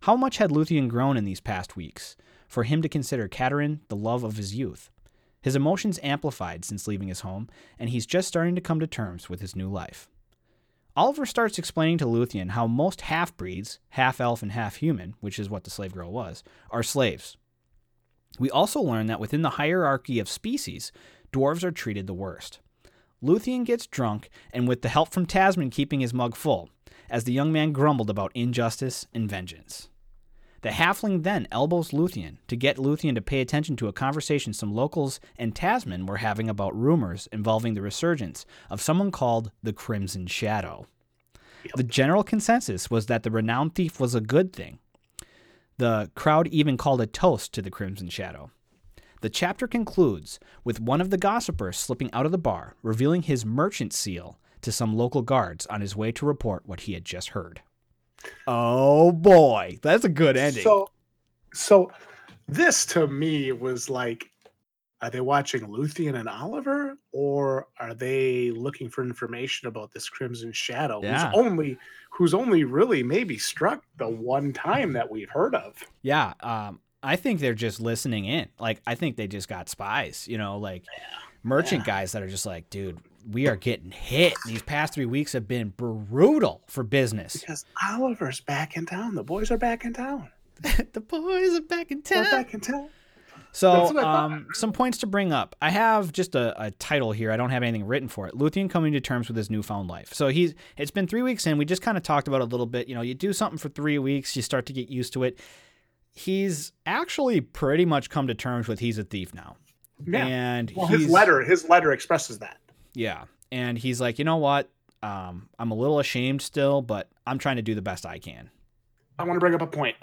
Speaker 1: How much had Luthien grown in these past weeks for him to consider Katerin the love of his youth? His emotions amplified since leaving his home, and he's just starting to come to terms with his new life. Oliver starts explaining to Luthien how most half breeds, half elf and half human, which is what the slave girl was, are slaves. We also learn that within the hierarchy of species, dwarves are treated the worst. Luthien gets drunk, and with the help from Tasman keeping his mug full, as the young man grumbled about injustice and vengeance. The halfling then elbows Luthien to get Luthien to pay attention to a conversation some locals and Tasman were having about rumors involving the resurgence of someone called the Crimson Shadow. The general consensus was that the renowned thief was a good thing. The crowd even called a toast to the Crimson Shadow. The chapter concludes with one of the gossipers slipping out of the bar, revealing his merchant seal to some local guards on his way to report what he had just heard. Oh boy, that's a good ending.
Speaker 2: So, so this to me was like are they watching Luthien and Oliver, or are they looking for information about this Crimson Shadow,
Speaker 1: Yeah.
Speaker 2: who's only who's only really maybe struck the one time that we've heard of?
Speaker 1: Yeah, um, I think they're just listening in. Like, I think they just got spies, you know, like merchant guys that are just like, dude, we are getting hit. These past three weeks have been brutal for business.
Speaker 2: Because Oliver's back in town. The boys are back in town.
Speaker 1: the boys are back in
Speaker 2: They're
Speaker 1: town.
Speaker 2: back in town.
Speaker 1: So,
Speaker 2: That's what I thought.
Speaker 1: um, some points to bring up. I have just a, a title here. I don't have anything written for it. Luthien coming to terms with his newfound life. So he's. It's been three weeks in. We just kind of talked about it a little bit. You know, you do something for three weeks, you start to get used to it. He's actually pretty much come to terms with he's a thief now.
Speaker 2: Yeah.
Speaker 1: And
Speaker 2: well, his letter, his letter expresses that.
Speaker 1: Yeah, and he's like, you know what? Um, I'm a little ashamed still, but I'm trying to do the best I can.
Speaker 2: I want to bring up a point.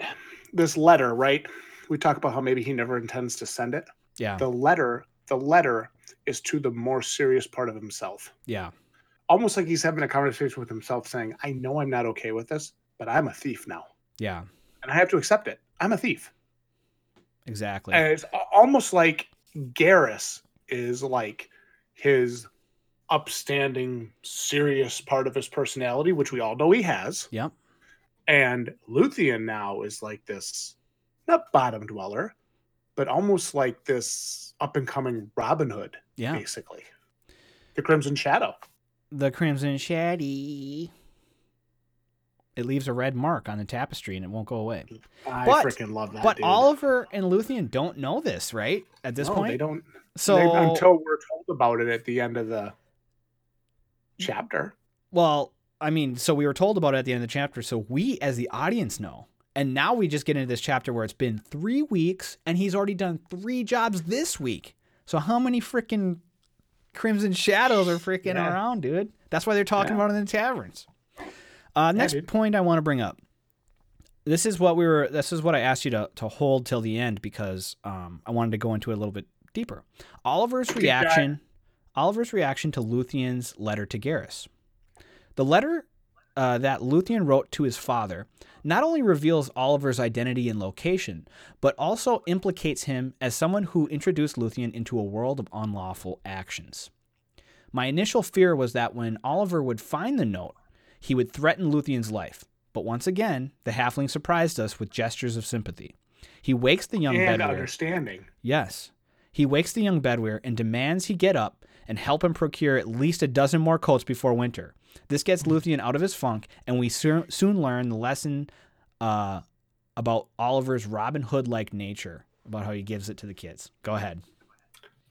Speaker 2: This letter, right? We talk about how maybe he never intends to send it.
Speaker 1: Yeah,
Speaker 2: The letter, the letter is to the more serious part of himself.
Speaker 1: yeah,
Speaker 2: Almost like he's having a conversation with himself saying, I know I'm not okay with this, but I'm a thief now.
Speaker 1: yeah,
Speaker 2: And I have to accept it. I'm a thief.
Speaker 1: exactly.
Speaker 2: And it's almost like Gahris is like his upstanding, serious part of his personality, which we all know he has.
Speaker 1: Yep.
Speaker 2: And Luthien now is like this, not bottom dweller, but almost like this up and coming Robin Hood,
Speaker 1: Yeah,
Speaker 2: basically. The Crimson Shadow.
Speaker 1: the crimson shaddy. It leaves a red mark on the tapestry and it won't go away.
Speaker 2: I
Speaker 1: But-
Speaker 2: freaking love that.
Speaker 1: But
Speaker 2: dude.
Speaker 1: Oliver and Luthien don't know this, right? At this
Speaker 2: No,
Speaker 1: point,
Speaker 2: they don't.
Speaker 1: so
Speaker 2: they- until we're told about it at the end of the chapter.
Speaker 1: Well, I mean, so we were told about it at the end of the chapter, so we as the audience know. And now we just get into this chapter where it's been three weeks and he's already done three jobs this week. So how many freaking Crimson Shadows are freaking
Speaker 2: Yeah.
Speaker 1: around, dude? That's why they're talking
Speaker 2: Yeah.
Speaker 1: about it in the taverns. Uh, next
Speaker 2: dude.
Speaker 1: point I want to bring up. This is what we were. This is what I asked you to, to hold till the end because um, I wanted to go into it a little bit deeper. Oliver's reaction. Oliver's reaction to Luthien's letter to Gahris. The letter uh, that Luthien wrote to his father not only reveals Oliver's identity and location, but also implicates him as someone who introduced Luthien into a world of unlawful actions. My initial fear was that when Oliver would find the note, he would threaten Luthien's life. But once again, the halfling surprised us with gestures of sympathy. He wakes the young
Speaker 2: and understanding.
Speaker 1: Yes. He wakes the young Bedwyr and demands he get up and help him procure at least a dozen more coats before winter. This gets Luthien out of his funk, and we soon soon learn the lesson uh, about Oliver's Robin Hood like nature, about how he gives it to the kids. Go ahead.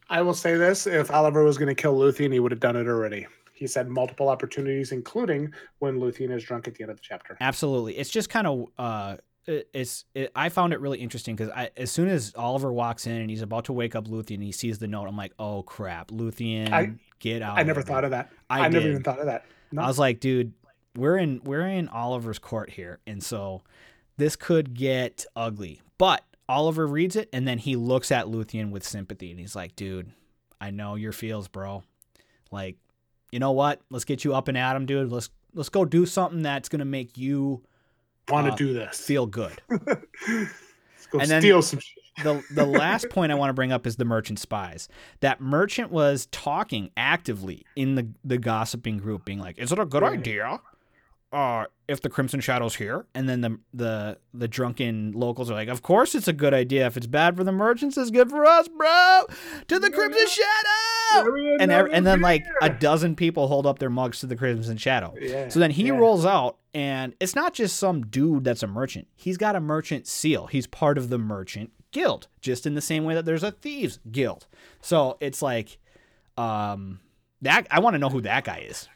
Speaker 2: I will say this: if Oliver was going to kill Luthien, he would have done it already. He's had multiple opportunities, including when Luthien is drunk at the end of the chapter.
Speaker 1: Absolutely. It's just kind of. Uh, it's. It, I found it really interesting because as soon as Oliver walks in and he's about to wake up Luthien, he sees the note. I'm like, oh crap, Luthien,
Speaker 2: I-
Speaker 1: get out!
Speaker 2: I never thought of that.
Speaker 1: I
Speaker 2: I, never even thought of that. No.
Speaker 1: I was like, dude, we're in we're in Oliver's court here, and so this could get ugly. But Oliver reads it, and then he looks at Luthien with sympathy, and he's like, dude, I know your feels, bro. Like, you know what? Let's get you up and at him, dude. Let's let's go do something that's gonna make you
Speaker 2: Want to
Speaker 1: uh,
Speaker 2: do this?
Speaker 1: feel good.
Speaker 2: Let's go
Speaker 1: and
Speaker 2: steal some. Shit.
Speaker 1: the the last point I want to bring up is the merchant spies. That merchant was talking actively in the the gossiping group, being like, "Is it a good idea? Uh, if the Crimson Shadow's here?" And then the the the drunken locals are like, "Of course it's a good idea. If it's bad for the merchants, it's good for us, bro. To the Crimson Shadow!" And and then like a dozen people hold up their mugs to the Crimson Shadow.
Speaker 2: Yeah,
Speaker 1: So then he
Speaker 2: yeah.
Speaker 1: rolls out, and it's not just some dude that's a merchant. He's got a merchant seal. He's part of the merchant guild, just in the same way that there's a thieves guild. So it's like, um, that I want to know who that guy is.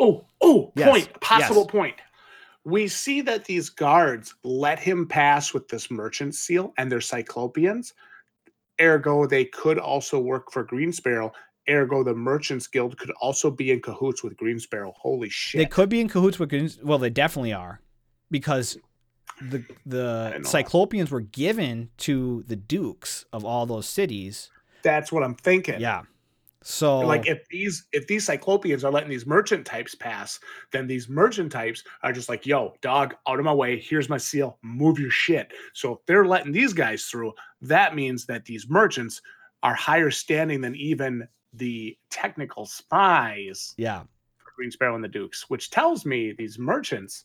Speaker 2: Oh, oh,
Speaker 1: Yes,
Speaker 2: point, possible
Speaker 1: yes.
Speaker 2: point. We see that these guards let him pass with this merchant seal and they're Cyclopians. Ergo, they could also work for Greensparrow. Ergo, the Merchants Guild could also be in cahoots with Greensparrow. Holy shit.
Speaker 1: They could be in cahoots with. Goons- Well, they definitely are, because the the
Speaker 2: didn't that.
Speaker 1: Cyclopians were given to the dukes of all those cities.
Speaker 2: That's what I'm thinking.
Speaker 1: Yeah. So
Speaker 2: like if these if these cyclopians are letting these merchant types pass then these merchant types are just like yo dog out of my way. Here's my seal. Move your shit. So if they're letting these guys through that means that these merchants are higher standing than even the technical spies
Speaker 1: yeah,
Speaker 2: for greensparrow and the dukes which tells me these merchants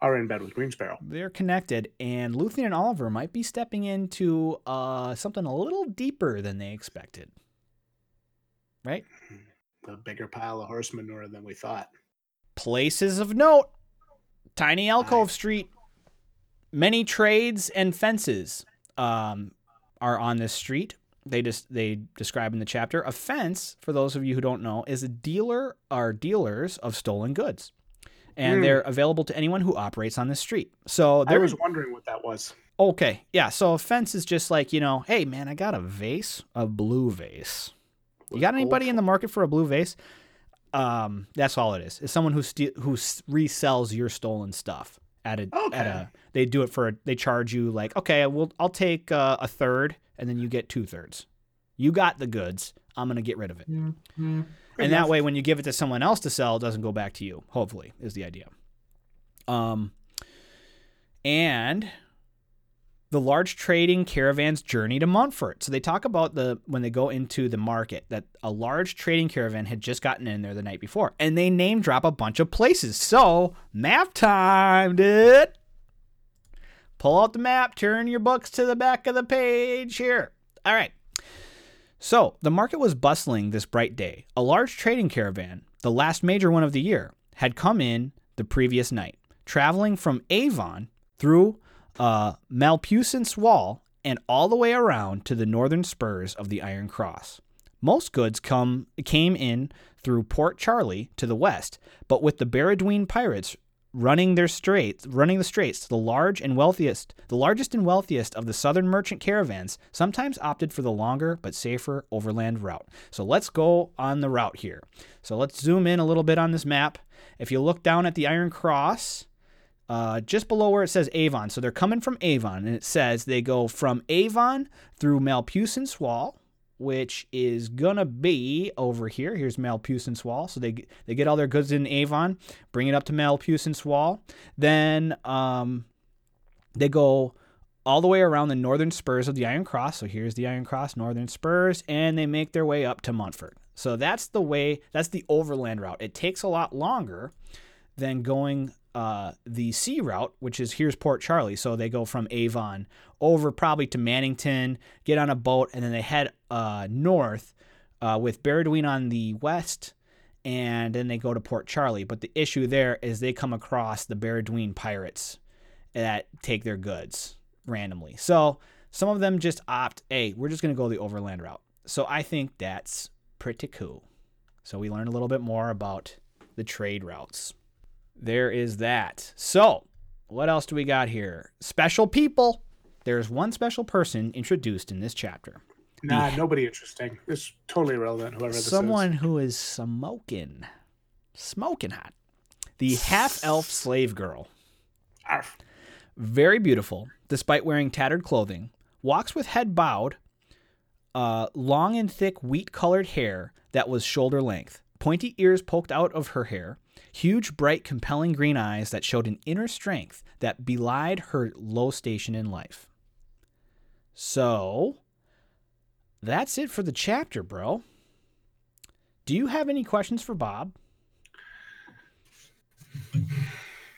Speaker 2: are in bed with greensparrow.
Speaker 1: They're connected, and Luthien and Oliver might be stepping into uh, something a little deeper than they expected. Right?
Speaker 2: a bigger pile of horse manure than we thought
Speaker 1: Places of note: Tiny Alcove
Speaker 2: Aye.
Speaker 1: Street. Many trades and fences um, are on this street. They just they describe in the chapter a fence. For those of you who don't know, is a dealer or dealers of stolen goods, and
Speaker 2: Hmm.
Speaker 1: they're available to anyone who operates on this street. So
Speaker 2: i was wondering what that was
Speaker 1: Okay, yeah. So a fence is just like you know, hey man, I got a vase, a blue vase. You got anybody in the market for a blue vase? Um, that's all it is. It's someone who ste- who s- resells your stolen stuff at a at
Speaker 2: Okay.
Speaker 1: a. They do it for. A, they charge you like, okay, well, I'll take uh, a third, and then you get two thirds. You got the goods. I'm gonna get rid of it,
Speaker 2: Good
Speaker 1: and that way, when you give it to someone else to sell, it doesn't go back to you. Hopefully, is the idea. Um, and the large trading caravan's journey to Montfort. So they talk about the when they go into the market that a large trading caravan had just gotten in there the night before, and they name drop a bunch of places. So map time, dude. Pull out the map, turn your books to the back of the page here. All right. So the market was bustling this bright day. A large trading caravan, the last major one of the year, had come in the previous night, traveling from Avon through uh, Malpuissant's Wall and all the way around to the northern spurs of the Iron Cross. Most goods come came in through Port Charley to the west, but with the Baranduine pirates running their straits, running the straits, the large and wealthiest, the largest and wealthiest of the southern merchant caravans sometimes opted for the longer but safer overland route. So let's go on the route here. So let's zoom in a little bit on this map. If you look down at the Iron Cross, uh, just below where it says Avon. So they're coming from Avon, and it says they go from Avon through Malpuissant's Wall, which is gonna be over here. Here's Malpuissant's Wall. So they they get all their goods in Avon, bring it up to Malpuissant's Wall. Then um, they go all the way around the northern spurs of the Iron Cross. So here's the Iron Cross, northern spurs, and they make their way up to Montfort. So that's the way. That's the overland route. It takes a lot longer than going uh, the sea route, which is here's Port Charley. So they go from Avon over probably to Mannington, get on a boat, and then they head uh, north uh, with Baranduine on the west, and then they go to Port Charley. But the issue there is they come across the Baranduine pirates that take their goods randomly. So some of them just opt, hey, we're just going to go the overland route. So I think that's pretty cool. So we learn a little bit more about the trade routes. There is that. So, what else do we got here? Special people. There's one special person introduced in this chapter.
Speaker 2: Nah, nobody interesting. It's totally irrelevant. Whoever this
Speaker 1: Someone
Speaker 2: is.
Speaker 1: Someone who is smoking, smoking hot. The half elf slave girl.
Speaker 2: Arf.
Speaker 1: Very beautiful, despite wearing tattered clothing. Walks with head bowed, uh, long and thick wheat colored hair that was shoulder length. Pointy ears poked out of her hair. Huge, bright, compelling green eyes that showed an inner strength that belied her low station in life. So, that's it for the chapter, bro. Do you have any questions for Bob?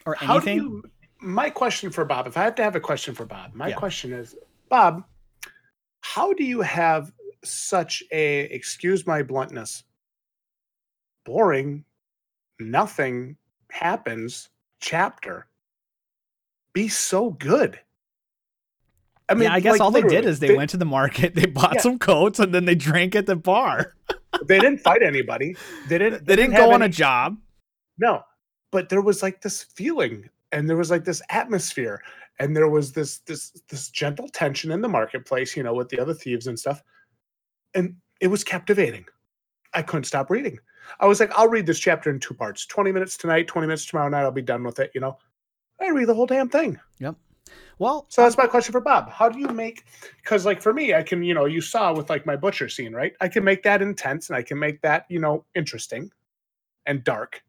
Speaker 1: Or anything?
Speaker 2: you? My question for Bob, if I have to have a question for Bob, my
Speaker 1: Yeah.
Speaker 2: question is, Bob, how do you have such a, excuse my bluntness, boring, nothing happens chapter be so good? I
Speaker 1: yeah, I guess
Speaker 2: like,
Speaker 1: all they did is they, went to the market, they bought
Speaker 2: Yeah.
Speaker 1: some coats, and then they drank at the bar.
Speaker 2: they didn't fight anybody. They didn't.
Speaker 1: They didn't
Speaker 2: have
Speaker 1: go on a job.
Speaker 2: No, but there was like this feeling, and there was like this atmosphere, and there was this this this gentle tension in the marketplace, you know, with the other thieves and stuff, and it was captivating. I couldn't stop reading. I was like, I'll read this chapter in two parts: twenty minutes tonight, twenty minutes tomorrow night. I'll be done with it. You know, I read the whole damn thing. Yep.
Speaker 1: Well,
Speaker 2: So that's my question for Bob. How do you make because like for me, I can, you know, you saw with like my butcher scene, right? I can make that intense and I can make that, you know, interesting and dark.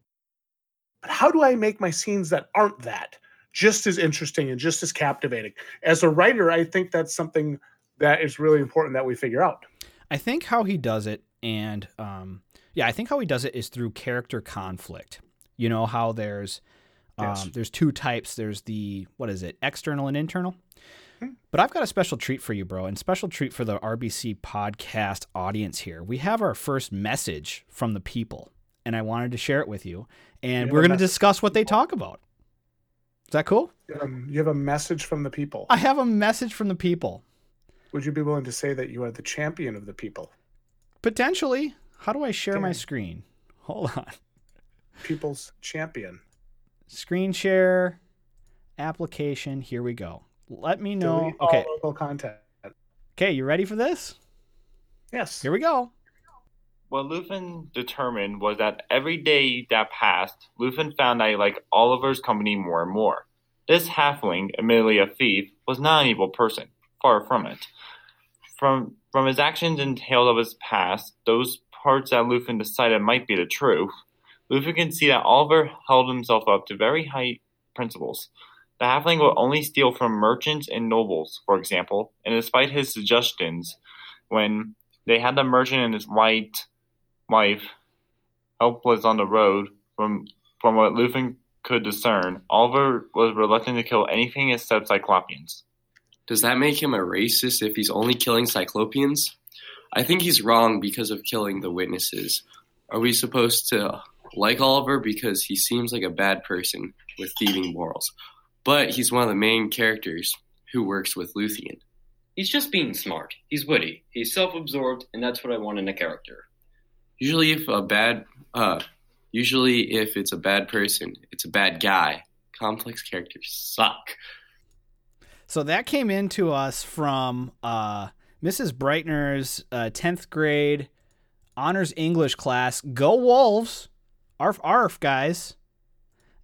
Speaker 2: But how do I make my scenes that aren't that just as interesting and just as captivating? As a writer, I think that's something that is really important that we figure out.
Speaker 1: I think how he does it, and um, yeah, I think how he does it is through character conflict. You know how there's um,
Speaker 2: Yes.
Speaker 1: there's two types. There's the what is it, external and internal.
Speaker 2: Hmm.
Speaker 1: But I've got a special treat for you, bro, and special treat for the RBC podcast audience here. We have our first message from the people, and I wanted to share it with you. And
Speaker 2: have
Speaker 1: we're going to discuss what they talk about. Is that cool?
Speaker 2: Um, you have a message from the people.
Speaker 1: I have a message from the people.
Speaker 2: Would you be willing to say that you are the champion of the people?
Speaker 1: Potentially. How do I share my screen? Hold on.
Speaker 2: People's champion.
Speaker 1: Screen share, application. Here we go. Let me know.
Speaker 2: Delete all
Speaker 1: Okay.
Speaker 2: local content.
Speaker 1: Okay, you ready for this?
Speaker 2: Yes.
Speaker 1: Here we go.
Speaker 3: What Luthen determined was that every day that passed, Luthen found that he liked Oliver's company more and more. This halfling, admittedly a thief, was not an evil person. Far from it. From from his actions and tales of his past, those parts that Luthen decided might be the truth, Luthen can see that Oliver held himself up to very high principles. The halfling would only steal from merchants and nobles, for example, and despite his suggestions, when they had the merchant and his white wife helpless on the road, from from what Luthen could discern, Oliver was reluctant to kill anything except Cyclopians.
Speaker 4: Does that make him a racist if he's only killing Cyclopians? I think he's wrong because of killing the witnesses. Are we supposed to like Oliver because he seems like a bad person with thieving morals? But he's one of the main characters who works with Luthien.
Speaker 5: He's just being smart. He's witty. He's self-absorbed, and that's what I want in a character.
Speaker 4: Usually, if a bad, uh, usually if it's a bad person, it's a bad guy. Complex characters suck.
Speaker 1: So that came into us from uh, Mrs. Breitner's uh, 10th grade honors English class. Go Wolves! Arf, arf, guys.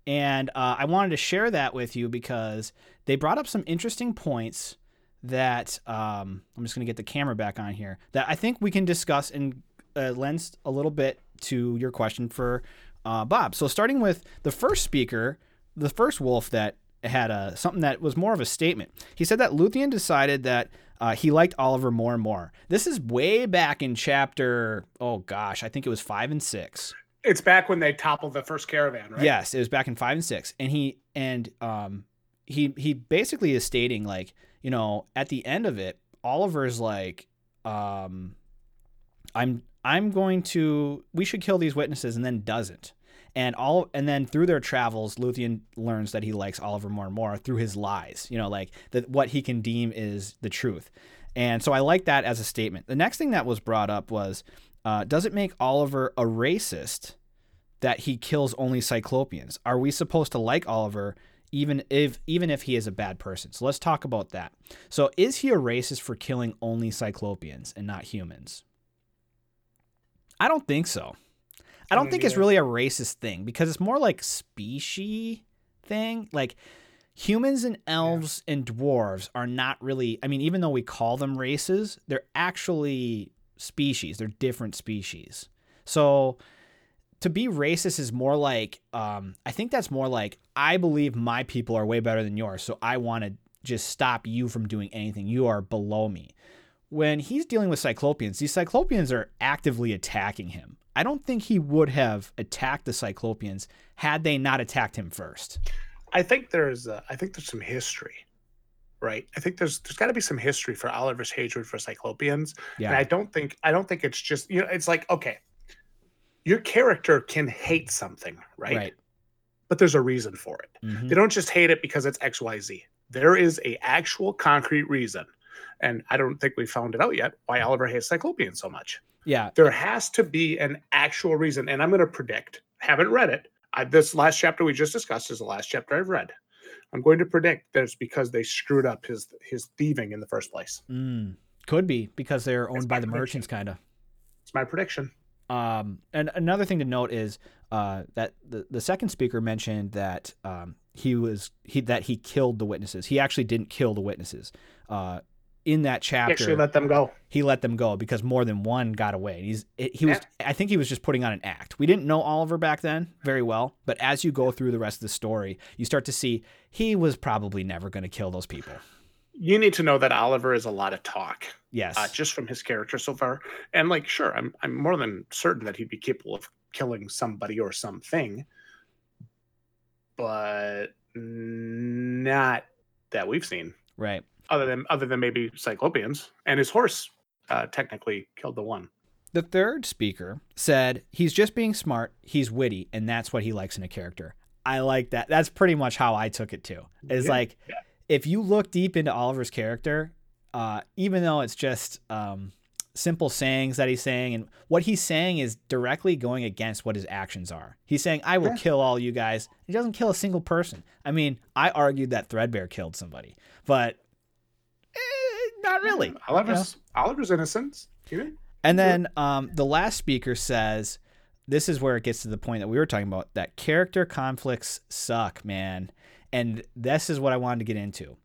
Speaker 1: And uh, I wanted to share that with you because they brought up some interesting points that um, I'm just going to get the camera back on here that I think we can discuss and uh, lends a little bit to your question for uh, Bob. So starting with the first speaker, the first wolf that had a something that was more of a statement. He said that Luthien decided that uh, he liked Oliver more and more. This is way back in chapter. Oh gosh, I think it was five and six.
Speaker 2: It's back when they toppled the first caravan, right?
Speaker 1: Yes, it was back in five and six, and he and um he he basically is stating like you know at the end of it, Oliver's like um I'm I'm going to we should kill these witnesses, and then doesn't. And all and then through their travels, Luthien learns that he likes Oliver more and more through his lies. You know, like that what he can deem is the truth. And so I like that as a statement. The next thing that was brought up was uh, does it make Oliver a racist that he kills only Cyclopians? Are we supposed to like Oliver even if even if he is a bad person? So let's talk about that. So is he a racist for killing only Cyclopians and not humans? I don't think so. I don't think it's really a racist thing because it's more like species thing. Like humans and elves and dwarves are not really I mean even though we call them races, they're actually species. They're different species. So to be racist is more like um, I think that's more like I believe my people are way better than yours, so I want to just stop you from doing anything. You are below me. When he's dealing with Cyclopians, these Cyclopians are actively attacking him. I don't think he would have attacked the Cyclopians had they not attacked him first.
Speaker 2: I think there's uh, I think there's some history, right? I think there's there's got to be some history for Oliver's hatred for Cyclopians, and I don't think I don't think it's just you know it's like okay, your character can hate something, right?
Speaker 1: Right.
Speaker 2: But there's a reason for it.
Speaker 1: Mhm.
Speaker 2: They don't just hate it because it's X Y Z. There is a actual concrete reason, and I don't think we found it out yet why Oliver hates Cyclopians so much.
Speaker 1: Yeah.
Speaker 2: There has to be an actual reason, and I'm going to predict. Haven't read it. I, this last chapter we just discussed is the last chapter I've read. I'm going to predict that it's because they screwed up his his thieving in the first place.
Speaker 1: Mm. Could be because they're
Speaker 2: That's
Speaker 1: owned by the
Speaker 2: prediction.
Speaker 1: merchants, kind of.
Speaker 2: It's my prediction.
Speaker 1: Um, and another thing to note is uh, that the, the second speaker mentioned that um, he was he that he killed the witnesses. He actually didn't kill the witnesses. Uh, in that chapter,
Speaker 2: let them go.
Speaker 1: he let them go because more than one got away. He's he was I think he was just putting on an act. We didn't know Oliver back then very well, but as you go through the rest of the story, you start to see he was probably never going to kill those people.
Speaker 2: You need to know that Oliver is a lot of talk,
Speaker 1: Yes.
Speaker 2: uh, just from his character so far. And like, sure, I'm I'm more than certain that he'd be capable of killing somebody or something, but not that we've seen.
Speaker 1: right.
Speaker 2: Other than other than maybe Cyclopians and his horse, uh, technically killed the one.
Speaker 1: The third speaker said he's just being smart, he's witty, and that's what he likes in a character. I like that. That's pretty much how I took it too. Is
Speaker 2: Yeah,
Speaker 1: like
Speaker 2: yeah.
Speaker 1: if you look deep into Oliver's character, uh, even though it's just um, simple sayings that he's saying, and what he's saying is directly going against what his actions are. He's saying, "I will
Speaker 2: Yeah.
Speaker 1: kill all you guys." He doesn't kill a single person. I mean, I argued that Threadbare killed somebody, but not really.
Speaker 2: Oliver's Oliver's innocence.
Speaker 1: And then um, the last speaker says, this is where it gets to the point that we were talking about that character conflicts suck, man. And this is what I wanted to get into.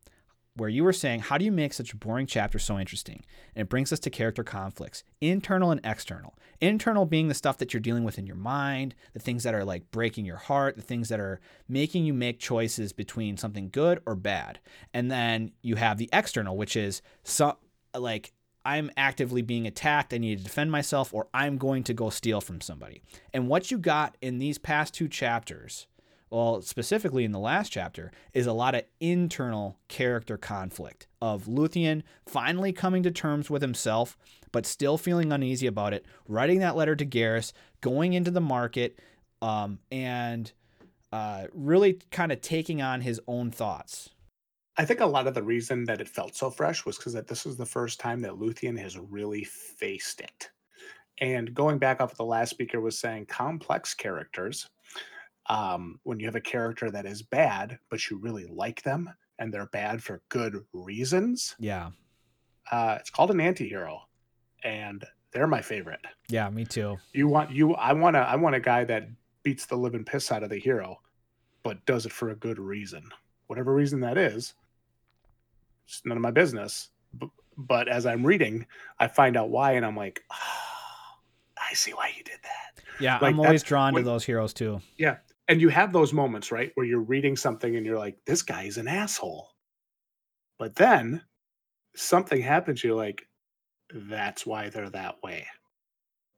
Speaker 1: Where you were saying, how do you make such a boring chapter so interesting? And it brings us to character conflicts, internal and external. Internal being the stuff that you're dealing with in your mind, the things that are like breaking your heart, the things that are making you make choices between something good or bad. And then you have the external, which is some like I'm actively being attacked, I need to defend myself, or I'm going to go steal from somebody. And what you got in these past two chapters, well, specifically in the last chapter, is a lot of internal character conflict of Luthien finally coming to terms with himself, but still feeling uneasy about it, writing that letter to Gahris, going into the market, um, and uh, really kind of taking on his own thoughts.
Speaker 2: I think a lot of the reason that it felt so fresh was because that this is the first time that Luthien has really faced it. And going back off what the last speaker was saying, complex characters, um, when you have a character that is bad, but you really like them and they're bad for good reasons,
Speaker 1: Yeah.
Speaker 2: uh, it's called an anti-hero. And they're my favorite.
Speaker 1: Yeah, me too.
Speaker 2: You want you I want a I want a guy that beats the living piss out of the hero, but does it for a good reason. Whatever reason that is, it's none of my business. But, but as I'm reading, I find out why, and I'm like, "Ah, I see why you did that.
Speaker 1: Yeah,
Speaker 2: Like,
Speaker 1: I'm always drawn
Speaker 2: when-
Speaker 1: to those heroes too.
Speaker 2: And you have those moments, right, where you're reading something and you're like, this guy is an asshole. But then something happens, you're like, that's why they're that way.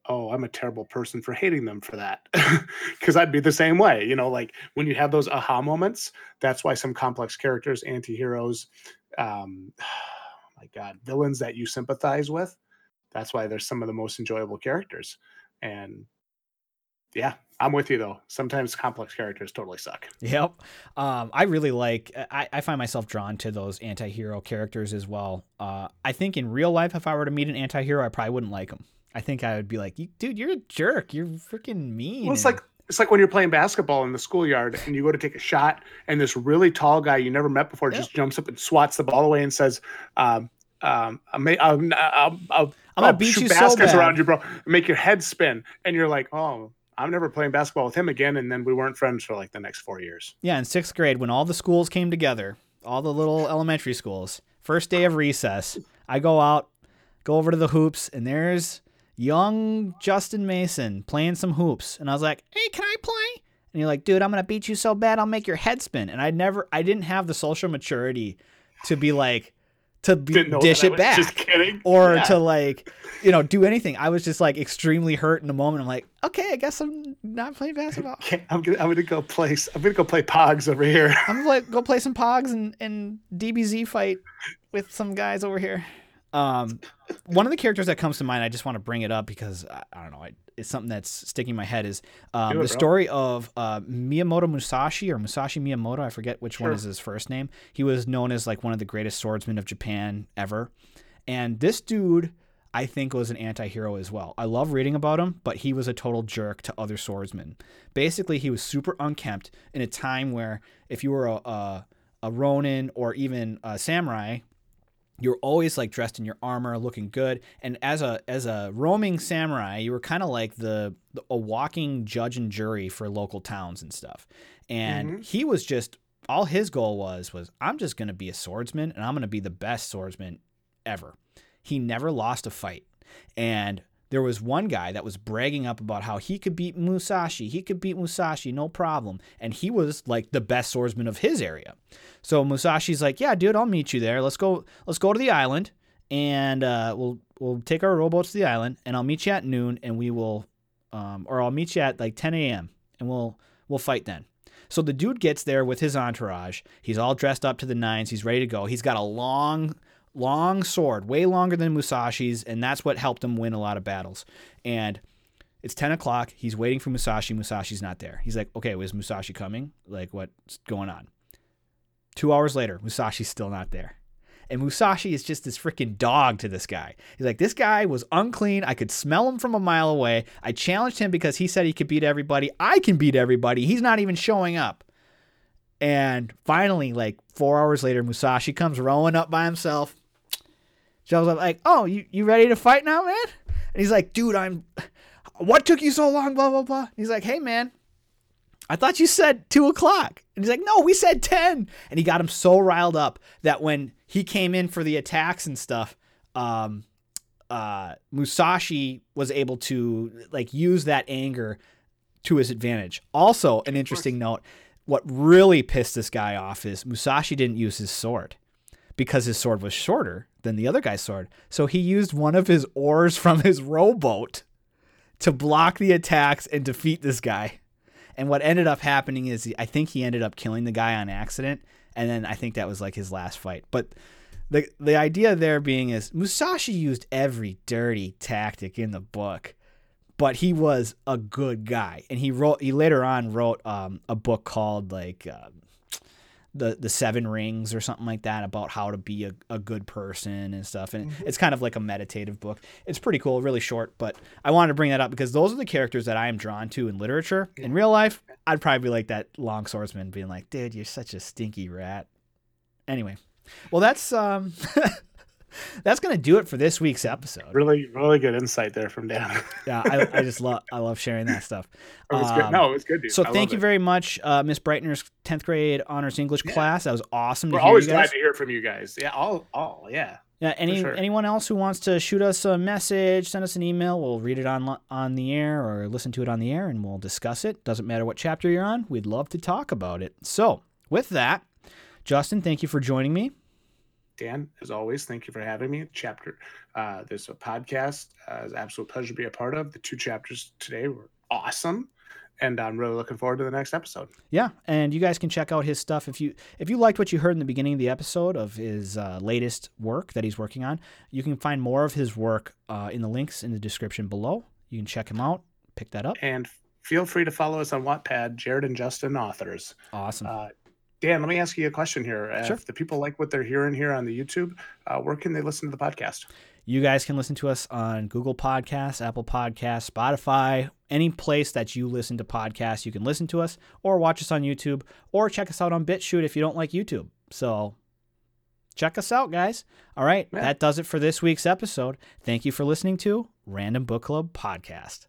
Speaker 2: Oh, I'm a terrible person for hating them for that. Because I'd be the same way. You know, like when you have those aha moments, that's why some complex characters, anti heroes, um, my God, villains that you sympathize with, that's why they're some of the most enjoyable characters. And yeah, I'm with you though. Sometimes complex characters totally suck.
Speaker 1: Yep. Um, I really like. I, I find myself drawn to those anti-hero characters as well. Uh, I think in real life, if I were to meet an anti-hero, I probably wouldn't like him. I think I would be like, "Dude, you're a jerk. You're freaking mean."
Speaker 2: Well, it's like it's like when you're playing basketball in the schoolyard and you go to take a shot, and this really tall guy you never met before
Speaker 1: Yep.
Speaker 2: just jumps up and swats the ball away and says, um, um, I may, I'll, I'll, I'll,
Speaker 1: I'm gonna beat
Speaker 2: shoot
Speaker 1: you so
Speaker 2: baskets
Speaker 1: bad.
Speaker 2: around you, bro. Make your head spin, and you're like, oh, I'm never playing basketball with him again. And then we weren't friends for like the next four years.
Speaker 1: Yeah, in sixth grade, when all the schools came together, all the little elementary schools, first day of recess, I go out, go over to the hoops, and there's young Justin Mason playing some hoops. And I was like, hey, can I play? And you're like, dude, I'm going to beat you so bad, I'll make your head spin. And I never, I didn't have the social maturity to be like, to be, dish it back
Speaker 2: Just kidding.
Speaker 1: or
Speaker 2: Yeah.
Speaker 1: to like you know do anything i was just like extremely hurt in the moment i'm like okay i guess i'm not playing basketball
Speaker 2: Okay, I'm gonna I'm gonna go play I'm gonna go play Pogs over here.
Speaker 1: i'm gonna like go play some pogs and and dbz fight with some guys over here um one of the characters that comes to mind i just want to bring it up because i, I don't know I, it's something that's sticking in my head is um,
Speaker 2: it,
Speaker 1: the
Speaker 2: bro.
Speaker 1: story of uh, miyamoto musashi or musashi miyamoto i forget which one is his first name he was known as like one of the greatest swordsmen of japan ever and this dude I think was an anti-hero as well. I love reading about him, but he was a total jerk to other swordsmen. Basically, he was super unkempt in a time where if you were a a, a ronin or even a samurai, you're always like dressed in your armor, looking good. And as a as a roaming samurai, you were kind of like the, the a walking judge and jury for local towns and stuff. And
Speaker 2: Mhm.
Speaker 1: he was just all his goal was was I'm just going to be a swordsman and I'm going to be the best swordsman ever. He never lost a fight. And there was one guy that was bragging up about how he could beat Musashi. He could beat Musashi, no problem. And he was like the best swordsman of his area. So Musashi's like, "Yeah, dude, I'll meet you there. Let's go. Let's go to the island, and uh, we'll we'll take our rowboats to the island, and I'll meet you at noon, and we will, um, or I'll meet you at like 10 a.m. and we'll we'll fight then." So the dude gets there with his entourage. He's all dressed up to the nines. He's ready to go. He's got a long long sword, way longer than Musashi's, and that's what helped him win a lot of battles. And it's 10 o'clock. He's waiting for Musashi. Musashi's not there. He's like, okay, was Musashi coming? Like, what's going on? Two hours later, Musashi's still not there. And Musashi is just this freaking dog to this guy. He's like, this guy was unclean. I could smell him from a mile away. I challenged him because he said he could beat everybody. I can beat everybody. He's not even showing up. And finally, like four hours later, Musashi comes rowing up by himself up like, "Oh, you you ready to fight now, man?" And he's like, "Dude, I'm. What took you so long?" Blah blah blah. And he's like, "Hey, man, I thought you said two o'clock." And he's like, "No, we said 10. And he got him so riled up that when he came in for the attacks and stuff, um, uh, Musashi was able to like use that anger to his advantage. Also, an interesting note: what really pissed this guy off is Musashi didn't use his sword because his sword was shorter than the other guy's sword. So he used one of his oars from his rowboat to block the attacks and defeat this guy. And what ended up happening is I think he ended up killing the guy on accident. And then I think that was like his last fight. But the the idea there being is Musashi used every dirty tactic in the book, but he was a good guy. And he wrote he later on wrote um, a book called like uh, the the seven rings or something like that about how to be a, a good person and stuff and mm-hmm. it's kind of like a meditative book it's pretty cool really short but i wanted to bring that up because those are the characters that i am drawn to in literature yeah. in real life i'd probably be like that long swordsman being like dude you're such a stinky rat anyway well that's um that's gonna do it for this week's episode.
Speaker 2: Really, really good insight there from Dan.
Speaker 1: yeah, I, I, just love I love sharing that stuff.
Speaker 2: It was um, good. No, it was good. Dude.
Speaker 1: So I thank you it. very much, uh, Miss Brightner's tenth grade honors English yeah. class. That was awesome.
Speaker 2: We're always glad to hear from you guys. Yeah, all, all, yeah.
Speaker 1: Yeah, any sure. anyone else who wants to shoot us a message, send us an email. We'll read it on on the air or listen to it on the air, and we'll discuss it. Doesn't matter what chapter you're on. We'd love to talk about it. So, with that, Justin, thank you for joining me.
Speaker 2: Dan, as always, thank you for having me. Chapter, uh, this a podcast. Uh, it's an absolute pleasure to be a part of. The two chapters today were awesome, and I'm really looking forward to the next episode.
Speaker 1: Yeah, and you guys can check out his stuff if you if you liked what you heard in the beginning of the episode of his uh, latest work that he's working on. You can find more of his work uh, in the links in the description below. You can check him out, pick that up,
Speaker 2: and feel free to follow us on Wattpad, Jared and Justin authors.
Speaker 1: Awesome. Uh,
Speaker 2: Dan, let me ask you a question here.
Speaker 1: Sure.
Speaker 2: If the people like what they're hearing here on the YouTube, uh, where can they listen to the podcast?
Speaker 1: You guys can listen to us on Google Podcasts, Apple Podcasts, Spotify, any place that you listen to podcasts, you can listen to us or watch us on YouTube or check us out on BitChute if you don't like YouTube. So check us out, guys. All right, yeah. that does it for this week's episode. Thank you for listening to Random Book Club Podcast.